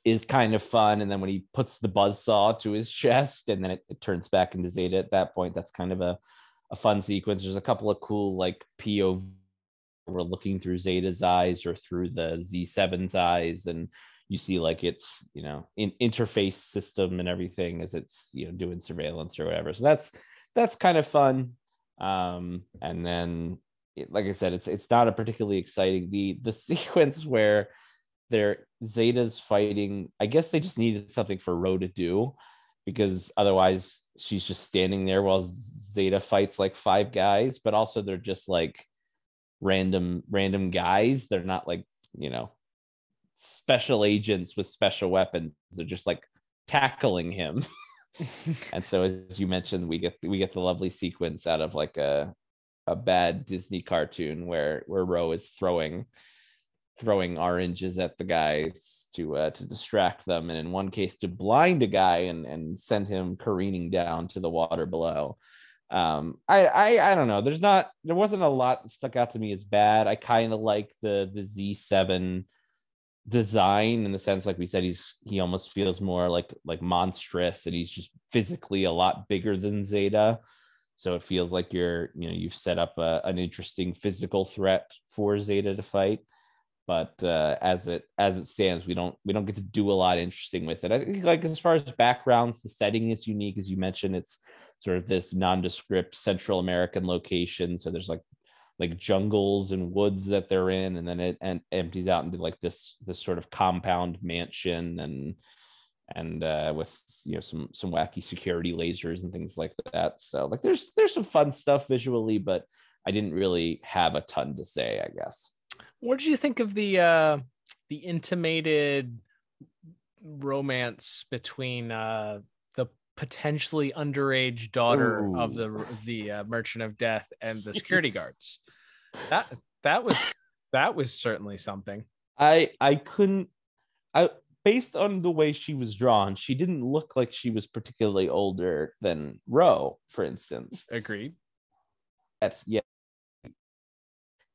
is kind of fun. And then when he puts the buzzsaw to his chest and then it, it turns back into zeta at that point that's kind of a a fun sequence. There's a couple of cool like pov we're looking through Zeta's eyes or through the Z7's eyes, and you see like it's you know in interface system and everything as it's you know doing surveillance or whatever. So that's that's kind of fun. Um, and then it, like I said, it's it's not a particularly exciting the the <laughs> sequence where they're Zeta's fighting. I guess they just needed something for Ro to do because otherwise she's just standing there while Zeta fights like five guys, but also they're just like random random guys they're not like you know special agents with special weapons they're just like tackling him. <laughs> <laughs> And so as you mentioned we get we get the lovely sequence out of like a a bad disney cartoon where where Ro is throwing throwing oranges at the guys to uh, to distract them and in one case to blind a guy and and send him careening down to the water below. Um I, I i don't know. There's not there wasn't a lot that stuck out to me as bad. I kind of like the the z7 design in the sense like we said he's he almost feels more like like monstrous and he's just physically a lot bigger than zeta. So it feels like you're you know you've set up a, an interesting physical threat for zeta to fight. But uh, as it as it stands we don't we don't get to do a lot interesting with it. I think like as far as backgrounds the setting is unique. As you mentioned it's sort of this nondescript central american location. So there's like like jungles and woods that they're in and then it and empties out into like this this sort of compound mansion and and uh with you know some some wacky security lasers and things like that. So like there's there's some fun stuff visually but i didn't really have a ton to say i guess.
What did you think of the uh the intimated romance between uh potentially underage daughter of the the uh, merchant of death and the security <laughs> guards? That that was that was certainly something.
I I couldn't I based on the way she was drawn, she didn't look like she was particularly older than Ro, for instance.
Agreed.
At, yeah.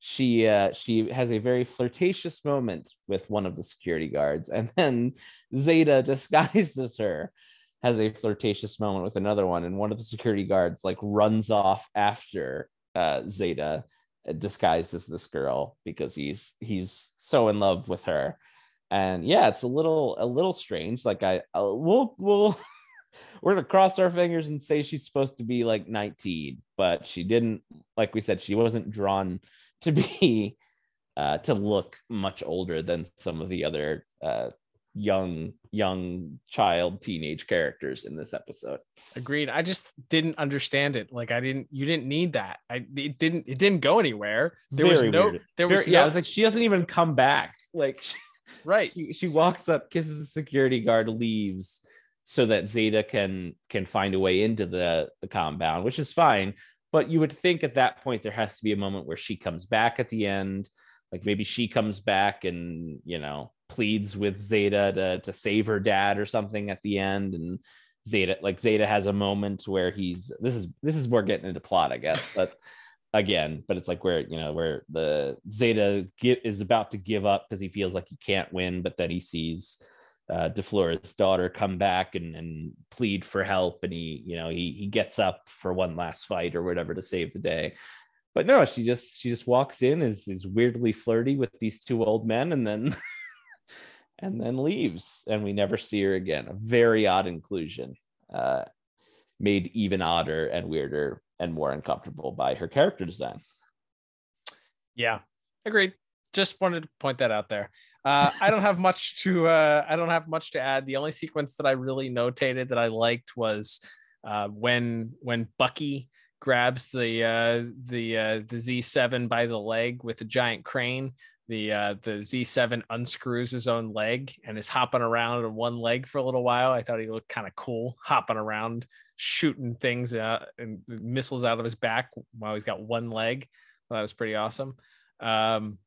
she uh, she has a very flirtatious moment with one of the security guards, and then Zeta <laughs> disguised as her has a flirtatious moment with another one, and one of the security guards like runs off after uh, Zeta uh, disguised as this girl because he's he's so in love with her. And yeah it's a little a little strange. Like i uh, we'll we'll <laughs> we're gonna cross our fingers and say she's supposed to be like 19 but she didn't. Like we said she wasn't drawn to be <laughs> uh to look much older than some of the other uh young young child teenage characters in this episode.
Agreed. I just didn't understand it. Like i didn't you didn't need that. I it didn't it didn't go anywhere. There Very was no weird. there was
Very, no, yeah i was like she doesn't even come back. <laughs> Like she,
right.
she, she walks up kisses the security guard leaves so that zeta can can find a way into the the compound which is fine. But you would think at that point there has to be a moment where she comes back at the end. Like maybe she comes back and you know pleads with Zeta to to save her dad or something at the end and Zeta like Zeta has a moment where he's this is this is more getting into plot I guess but <laughs> again but it's like where you know where the Zeta get, is about to give up because he feels like he can't win but then he sees uh DeFlores' daughter come back and, and plead for help and he you know he he gets up for one last fight or whatever to save the day. But no she just she just walks in is is weirdly flirty with these two old men and then <laughs> and then leaves and we never see her again. A very odd inclusion uh made even odder and weirder and more uncomfortable by her character design.
Yeah agreed. Just wanted to point that out there. Uh, i don't have much to uh, i don't have much to add. The only sequence that i really notated that i liked was uh, when when bucky grabs the uh, the uh, the Z7 by the leg with a giant crane. The uh, the Z7 unscrews his own leg and is hopping around on one leg for a little while. I thought he looked kind of cool, hopping around, shooting things out and missiles out of his back while he's got one leg. Well, that was pretty awesome. Um,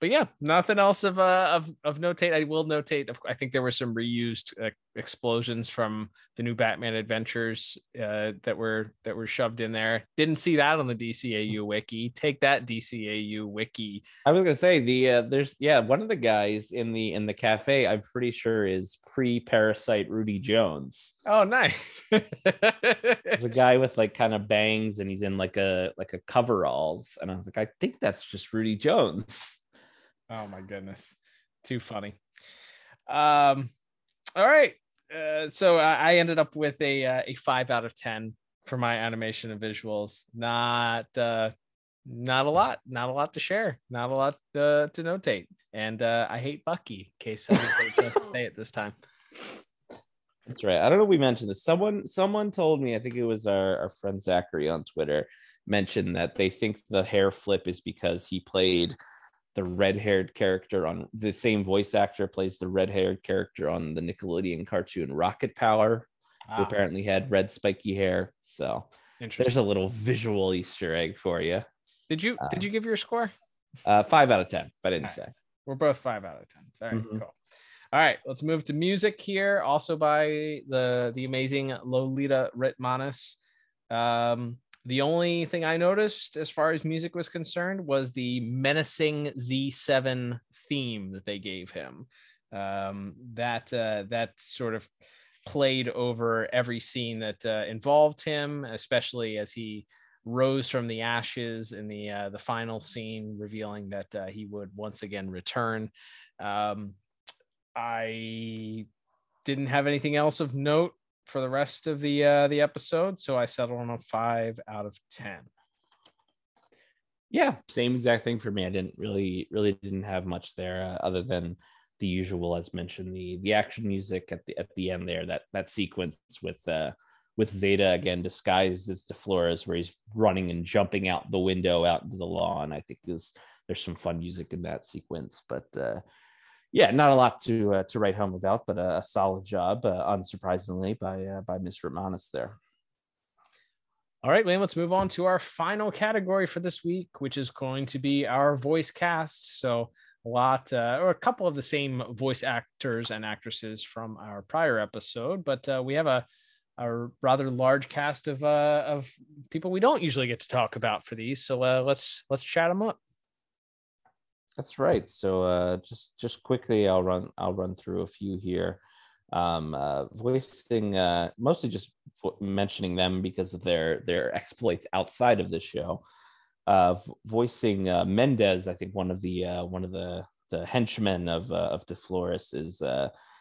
but yeah, nothing else of uh, of of notate. I will notate. I think there were some reused uh, explosions from the new Batman Adventures uh, that were that were shoved in there. Didn't see that on the DCAU wiki. Take that DCAU wiki.
I was gonna say the uh, there's yeah one of the guys in the in the cafe. I'm pretty sure is pre Parasite Rudy Jones.
Oh, nice.
There's a guy with like kind of bangs, and he's in like a like a coveralls, and I was like, I think that's just Rudy Jones.
Oh my goodness, too funny. Um, all right. Uh, so I, I ended up with a uh, a five out of ten for my animation and visuals. Not uh, not a lot, not a lot to share, not a lot uh, to notate. And uh, I hate Bucky. In case I <laughs> say it this time.
That's right. I don't know if we mentioned this. Someone someone told me, I think it was our, our friend Zachary on Twitter, mentioned that they think the hair flip is because he played the red-haired character on the same voice actor plays the red-haired character on the Nickelodeon cartoon Rocket Power, wow. who apparently had red spiky hair. So there's a little visual Easter egg for you.
Did you uh, did you give your score?
Uh, five out of ten, but I didn't right. say.
We're both five out of ten. All right, mm-hmm. cool. All right, let's move to music here, also by the the amazing Lolita Ritmanis. Um, the only thing I noticed as far as music was concerned was the menacing Z7 theme that they gave him. Um, that uh, that sort of played over every scene that uh, involved him, especially as he rose from the ashes in the uh, the final scene, revealing that uh, he would once again return. Um, I didn't have anything else of note for the rest of the uh, the episode, so I settled on a five out of ten.
Yeah, same exact thing for me. I didn't really really didn't have much there uh, other than the usual, as mentioned, the the action music at the at the end there. That that sequence with uh with Zeta again disguised as DeFlores, where he's running and jumping out the window out into the lawn. I think is there's some fun music in that sequence, but uh, yeah, not a lot to uh, to write home about, but a, a solid job, uh, unsurprisingly, by uh, by Miss Ritmanis there.
All right, Wayne, let's move on to our final category for this week, which is going to be our voice cast. So a lot uh, or a couple of the same voice actors and actresses from our prior episode, but uh, we have a a rather large cast of uh, of people we don't usually get to talk about for these. So uh, let's let's chat them up.
That's right. So uh, just just quickly, I'll run I'll run through a few here. Um, uh, voicing uh, mostly just mentioning them because of their their exploits outside of the show. Uh, voicing uh, Mendez, I think one of the uh, one of the the henchmen of of De Flores is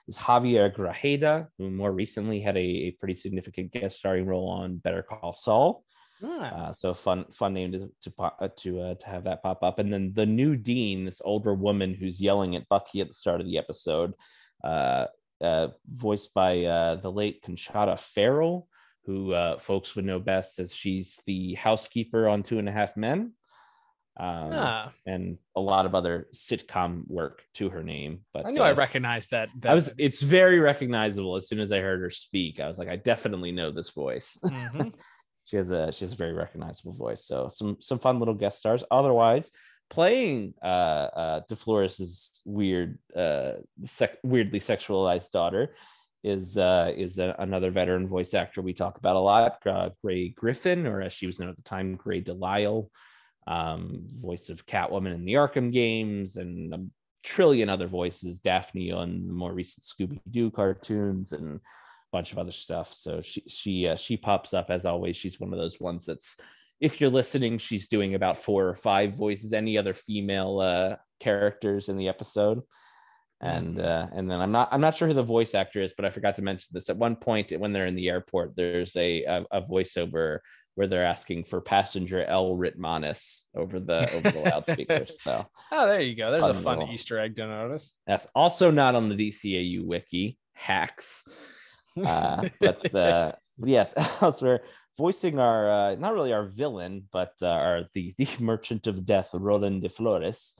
is Javier Grajeda, who more recently had a, a pretty significant guest starring role on Better Call Saul. Ah. Uh, so fun, fun name to to uh, to uh, to have that pop up. And then the new dean, this older woman who's yelling at Bucky at the start of the episode, uh, uh, voiced by uh, the late Conchata Ferrell, who uh, folks would know best as she's the housekeeper on Two and a Half Men um, ah. and a lot of other sitcom work to her name. But
I knew I recognized that, that,
I was. It's very recognizable. As soon as I heard her speak, I was like, I definitely know this voice. Mm-hmm. <laughs> she has a she has a very recognizable voice. So some some fun little guest stars. Otherwise, playing uh, uh, De Flores's weird, uh, sec- weirdly sexualized daughter is uh, is a, another veteran voice actor we talk about a lot, uh, Grey Griffin, or as she was known at the time, Grey DeLisle um, voice of Catwoman in the Arkham games, and a trillion other voices, Daphne on the more recent Scooby Doo cartoons, and bunch of other stuff. So she she uh, she pops up as always. She's one of those ones that's if you're listening, she's doing about four or five voices. Any other female uh, characters in the episode? and mm-hmm. uh, and then I'm not I'm not sure who the voice actor is, but I forgot to mention this. At one point when they're in the airport, there's a a, a voiceover where they're asking for passenger El Ritmanis over the over the loudspeakers. <laughs> So
oh, there you go. There's a fun little. Easter egg to notice.
That's also not on the DCAU wiki. Hacks. Uh, <laughs> but uh, yes, <laughs> elsewhere voicing our uh, not really our villain, but uh, our the <laughs> the merchant of death, Roland de Flores.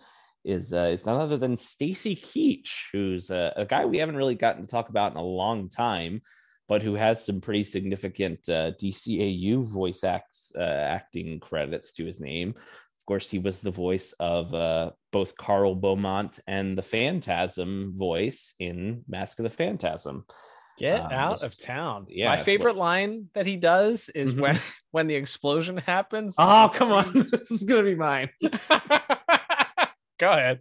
Is, uh, is none other than Stacy Keach, who's a, a guy we haven't really gotten to talk about in a long time but who has some pretty significant uh, DCAU voice acts, uh, acting credits to his name. Of course, he was the voice of uh, both Carl Beaumont and the Phantasm voice in Mask of the Phantasm.
Get um, out of town. Yeah, my favorite what... line that he does is mm-hmm. when <laughs> when the explosion happens.
Oh, come on. <laughs> this is gonna be mine. <laughs>
go ahead.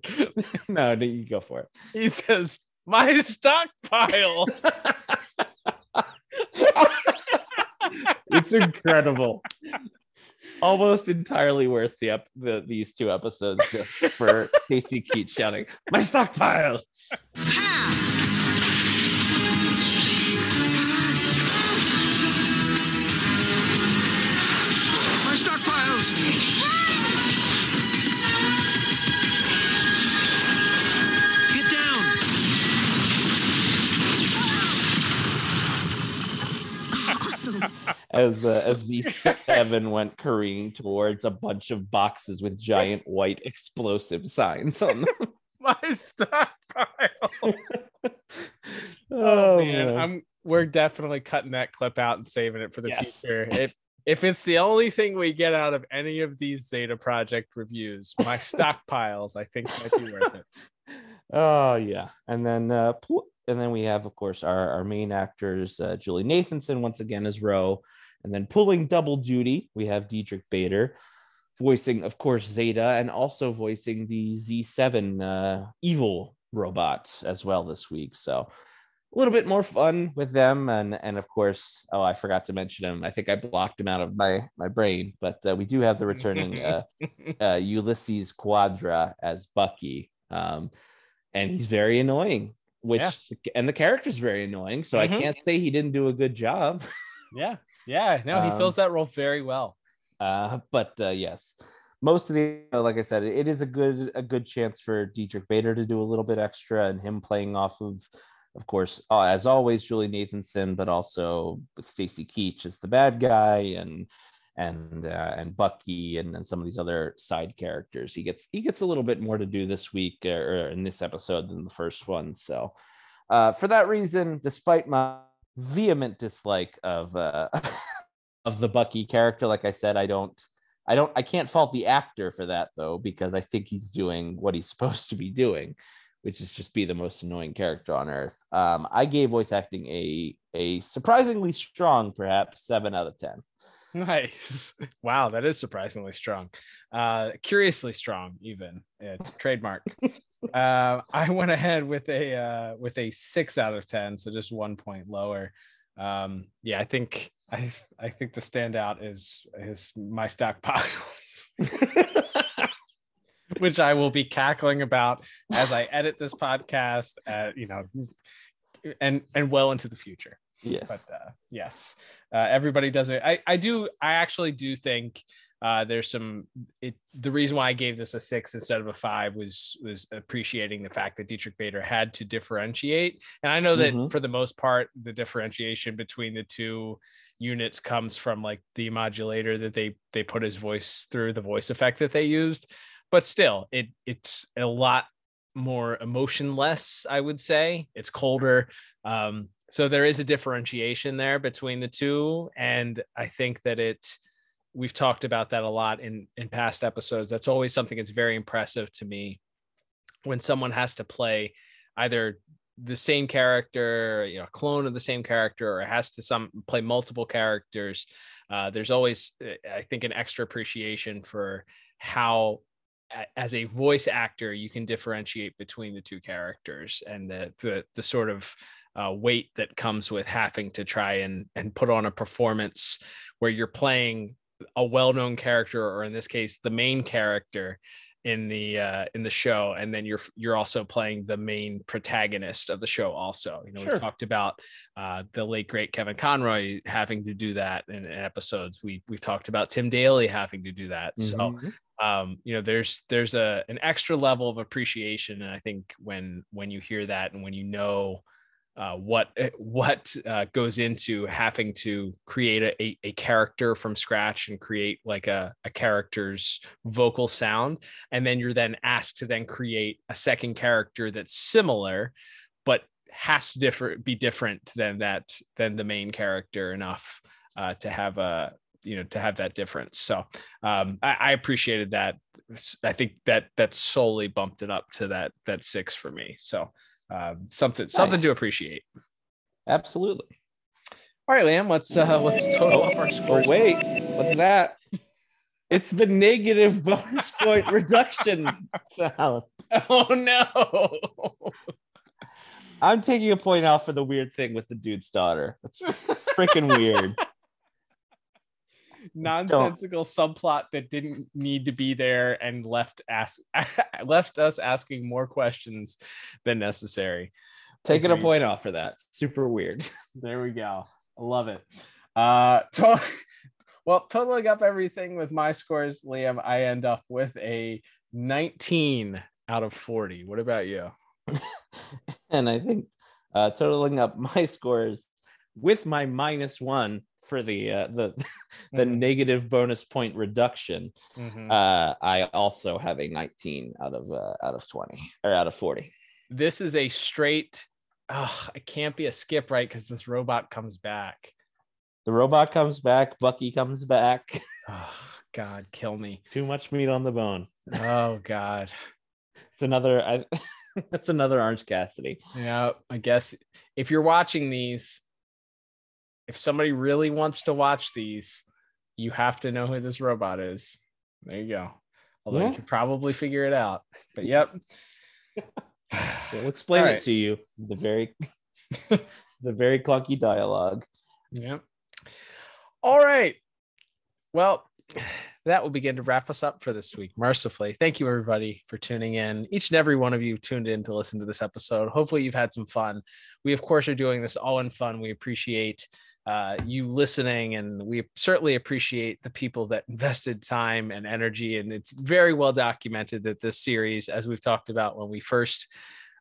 no, you go for it.
He says, My stockpiles.
it's incredible. Almost entirely worth the, ep- the these two episodes just for Stacy Keach shouting, "My stockpiles!"
My
as uh, as the <laughs> seven went careening towards a bunch of boxes with giant white explosive signs on them. <laughs>
My stockpile. <laughs> oh, oh man. man, I'm we're definitely cutting that clip out and saving it for the yes. future. If if it's the only thing we get out of any of these Zeta Project reviews, my stockpiles, I think might be worth it.
Oh yeah, and then uh, and then we have, of course, our, our main actors, uh, Julie Nathanson once again as Ro, and then pulling double duty, we have Diedrich Bader, voicing, of course, Zeta, and also voicing the Z7 uh, evil robot as well this week. So a little bit more fun with them, and and of course, oh, I forgot to mention him. I think I blocked him out of my my brain, but uh, we do have the returning uh, <laughs> uh, Ulysses Cuadra as Bucky. Um, and he's very annoying which yeah. and the character's very annoying so mm-hmm. i can't say he didn't do a good job
yeah yeah no he um, fills that role very well
uh but uh yes most of the like i said it is a good a good chance for Diedrich bader to do a little bit extra and him playing off of of course uh, as always julie nathanson but also stacy keach is the bad guy and and uh, and Bucky and, and some of these other side characters. He gets he gets a little bit more to do this week uh, or in this episode than the first one. So uh, for that reason, despite my vehement dislike of uh, <laughs> of the Bucky character, like I said, I don't I don't I can't fault the actor for that though because I think he's doing what he's <laughs> supposed to be doing. Which is just be the most annoying character on earth. Um, I gave voice acting a a surprisingly strong, perhaps seven out of ten. <laughs>
Nice. Wow, that is surprisingly strong. Uh, curiously strong, even uh, trademark. <laughs> uh, I went ahead with a uh, with a six out of ten, so just one point lower. Um, yeah, I think I I think the standout is is my stockpiles, <laughs> which I will be cackling about as I edit this podcast. At, you know, and and well into the future.
Yes.
But uh, yes, uh, everybody does it. I, I do. I actually do think uh, there's some. It, the reason why I gave this a six instead of a five was was appreciating the fact that Diedrich Bader had to differentiate. And I know that
Mhm.
for the most part, the differentiation between the two units comes from like the modulator that they they put his voice through the voice effect that they used. But still, it it's a lot more emotionless. I would say it's colder. Um, so there is a differentiation there between the two and i think that it we've talked about that a lot in in past episodes. That's always something that's very impressive to me when someone has to play either the same character you know clone of the same character or has to some play multiple characters. Uh, there's always i think an extra appreciation for how as a voice actor you can differentiate between the two characters and the the, the sort of uh, weight that comes with having to try and and put on a performance where you're playing a well-known character or in this case the main character in the uh in the show and then you're you're also playing the main protagonist of the show also you know
Sure.
we've talked about uh the late great kevin conroy having to do that in, in episodes we we've talked about tim daly having to do that so
Mhm.
um you know there's there's a an extra level of appreciation and i think when when you hear that and when you know uh, what what uh, goes into having to create a, a, a character from scratch and create like a, a character's vocal sound. And then you're then asked to then create a second character that's similar but has to differ be different than that than the main character enough uh, to have a you know to have that difference. So um I, I appreciated that. I think that that solely bumped it up to that that six for me. So um something something to appreciate
Absolutely.
all right liam let's uh let's total up our
Oh wait, what's that? It's the negative bonus point reduction <laughs> sound.
oh no
I'm taking a point out for the weird thing with the dude's daughter. That's freaking weird. <laughs>
nonsensical subplot that didn't need to be there and left ask <laughs> left us asking more questions than necessary
Taking a point off for that. Super weird. <laughs>
There we go. I love it. Uh, to- <laughs> well, totaling up everything with my scores, Liam, I end up with a 19 out of 40. What about you?
and I think uh, totaling up my scores with my minus one for the uh, the <laughs> the
Mhm.
negative bonus point reduction,
Mhm.
uh, I also have a 19 out of uh, out of 20 or out of 40.
This is a straight. Oh, it can't be a skip, right? Because this robot comes back.
The robot comes back. Bucky comes back. <laughs>
Oh, God, kill me.
Too much meat on the bone.
Oh, God.
It's another. I, <laughs> that's another Orange Cassidy.
Yeah, I guess if you're watching these, if somebody really wants to watch these, you have to know who this robot is. There you go. Although
Yeah.
you could probably figure it out. But yep. <laughs>
We'll <sighs> explain it to you. The very, <laughs> the very clunky dialogue.
Yep. All right. Well, <sighs> that will begin to wrap us up for this week. Mercifully, thank you everybody for tuning in. Each and every one of you tuned in to listen to this episode. Hopefully, you've had some fun. We, of course, are doing this all in fun. We appreciate uh, you listening, and we certainly appreciate the people that <laughs> invested time and energy. And it's very well documented that this series, as we've talked about when we first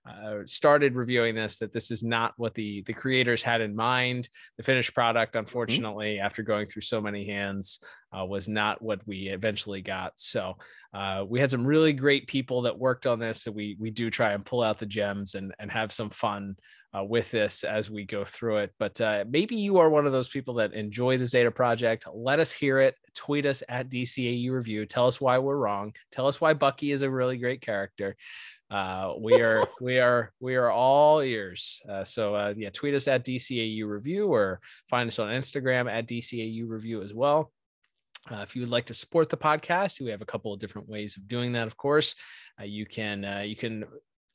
uh, started reviewing this that this is not what the the creators had in mind the finished product unfortunately after going through so many hands uh, was not what we eventually got so uh, we had some really great people that worked on this so we we do try and pull out the gems and and have some fun uh, with this as we go through it but uh, maybe you are one of those people that enjoy the zeta project. Let us hear it. Tweet us at dcau review. Tell us why we're wrong. Tell us why bucky is a really great character. Uh, we are <laughs> we are we are all ears. Uh, so uh, yeah tweet us at dcau review or find us on instagram at dcau review as well. Uh, if you would like to support the podcast, we have a couple of different ways of doing that. Of course, uh, you can uh, you can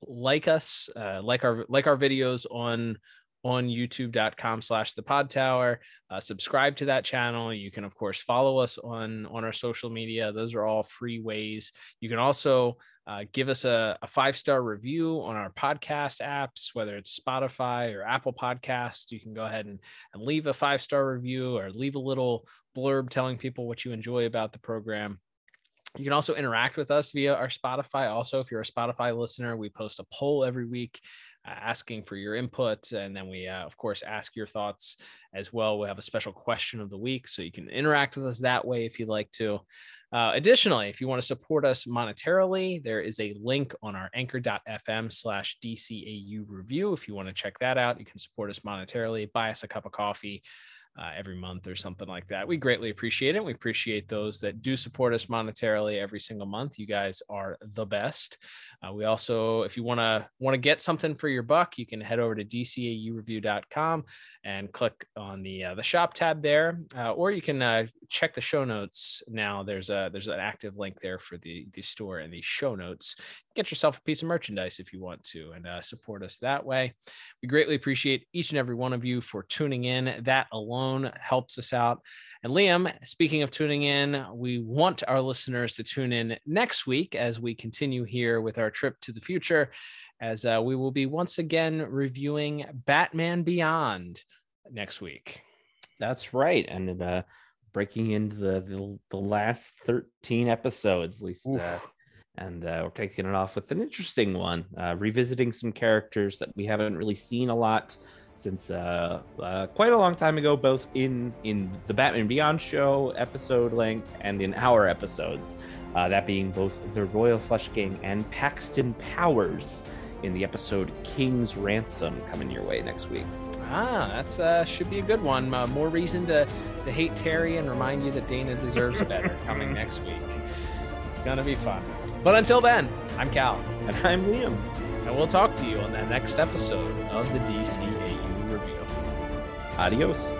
like us, uh, like our like our videos on on youtube.com slash the pod tower. Uh, subscribe to that channel. You can of course follow us on on our social media. Those are all free ways. You can also uh, give us a, a five star review on our podcast apps whether it's spotify or apple podcasts. You can go ahead and, and leave a five star review or leave a little blurb telling people what you enjoy about the program you can also interact with us via our Spotify. Also, if you're a Spotify listener, we post a poll every week uh, asking for your input. And then we, uh, of course, ask your thoughts as well. We have a special question of the week. So you can interact with us that way if you'd like to. Uh, additionally, if you want to support us monetarily, there is a link on our anchor.fm slash DCAU review. If you want to check that out, you can support us monetarily, buy us a cup of coffee uh, every month or something like that. We greatly appreciate it. We appreciate those that do support us monetarily every single month. You guys are the best. Uh, we also, if you want to want to get something for your buck, you can head over to dcaureview.com and click on the uh, the shop tab there, uh, or you can uh, check the show notes. Now there's a there's an active link there for the the store and the show notes. Get yourself a piece of merchandise if you want to, and uh, support us that way. We greatly appreciate each and every one of you for tuning in. That alone helps us out. And Liam, speaking of tuning in, we want our listeners to tune in next week as we continue here with our trip to the future, as uh, we will be once again reviewing Batman Beyond next week.
That's right. And uh, breaking into the, the, the last 13 episodes, at least. Uh, and uh, we're taking it off with an interesting one, uh, revisiting some characters that we haven't really seen a lot since uh, uh, quite a long time ago, both in in the Batman Beyond show episode length and in our episodes. Uh, that being both the Royal Flush Gang and Paxton Powers in the episode King's Ransom coming your way next week.
Ah, that's uh, should be a good one. Uh, more reason to to hate Terry and remind you that Dana deserves better <laughs> coming next week. It's gonna be fun. But until then, I'm Cal.
And I'm Liam.
And we'll talk to you on the next episode of the Review.
Adios.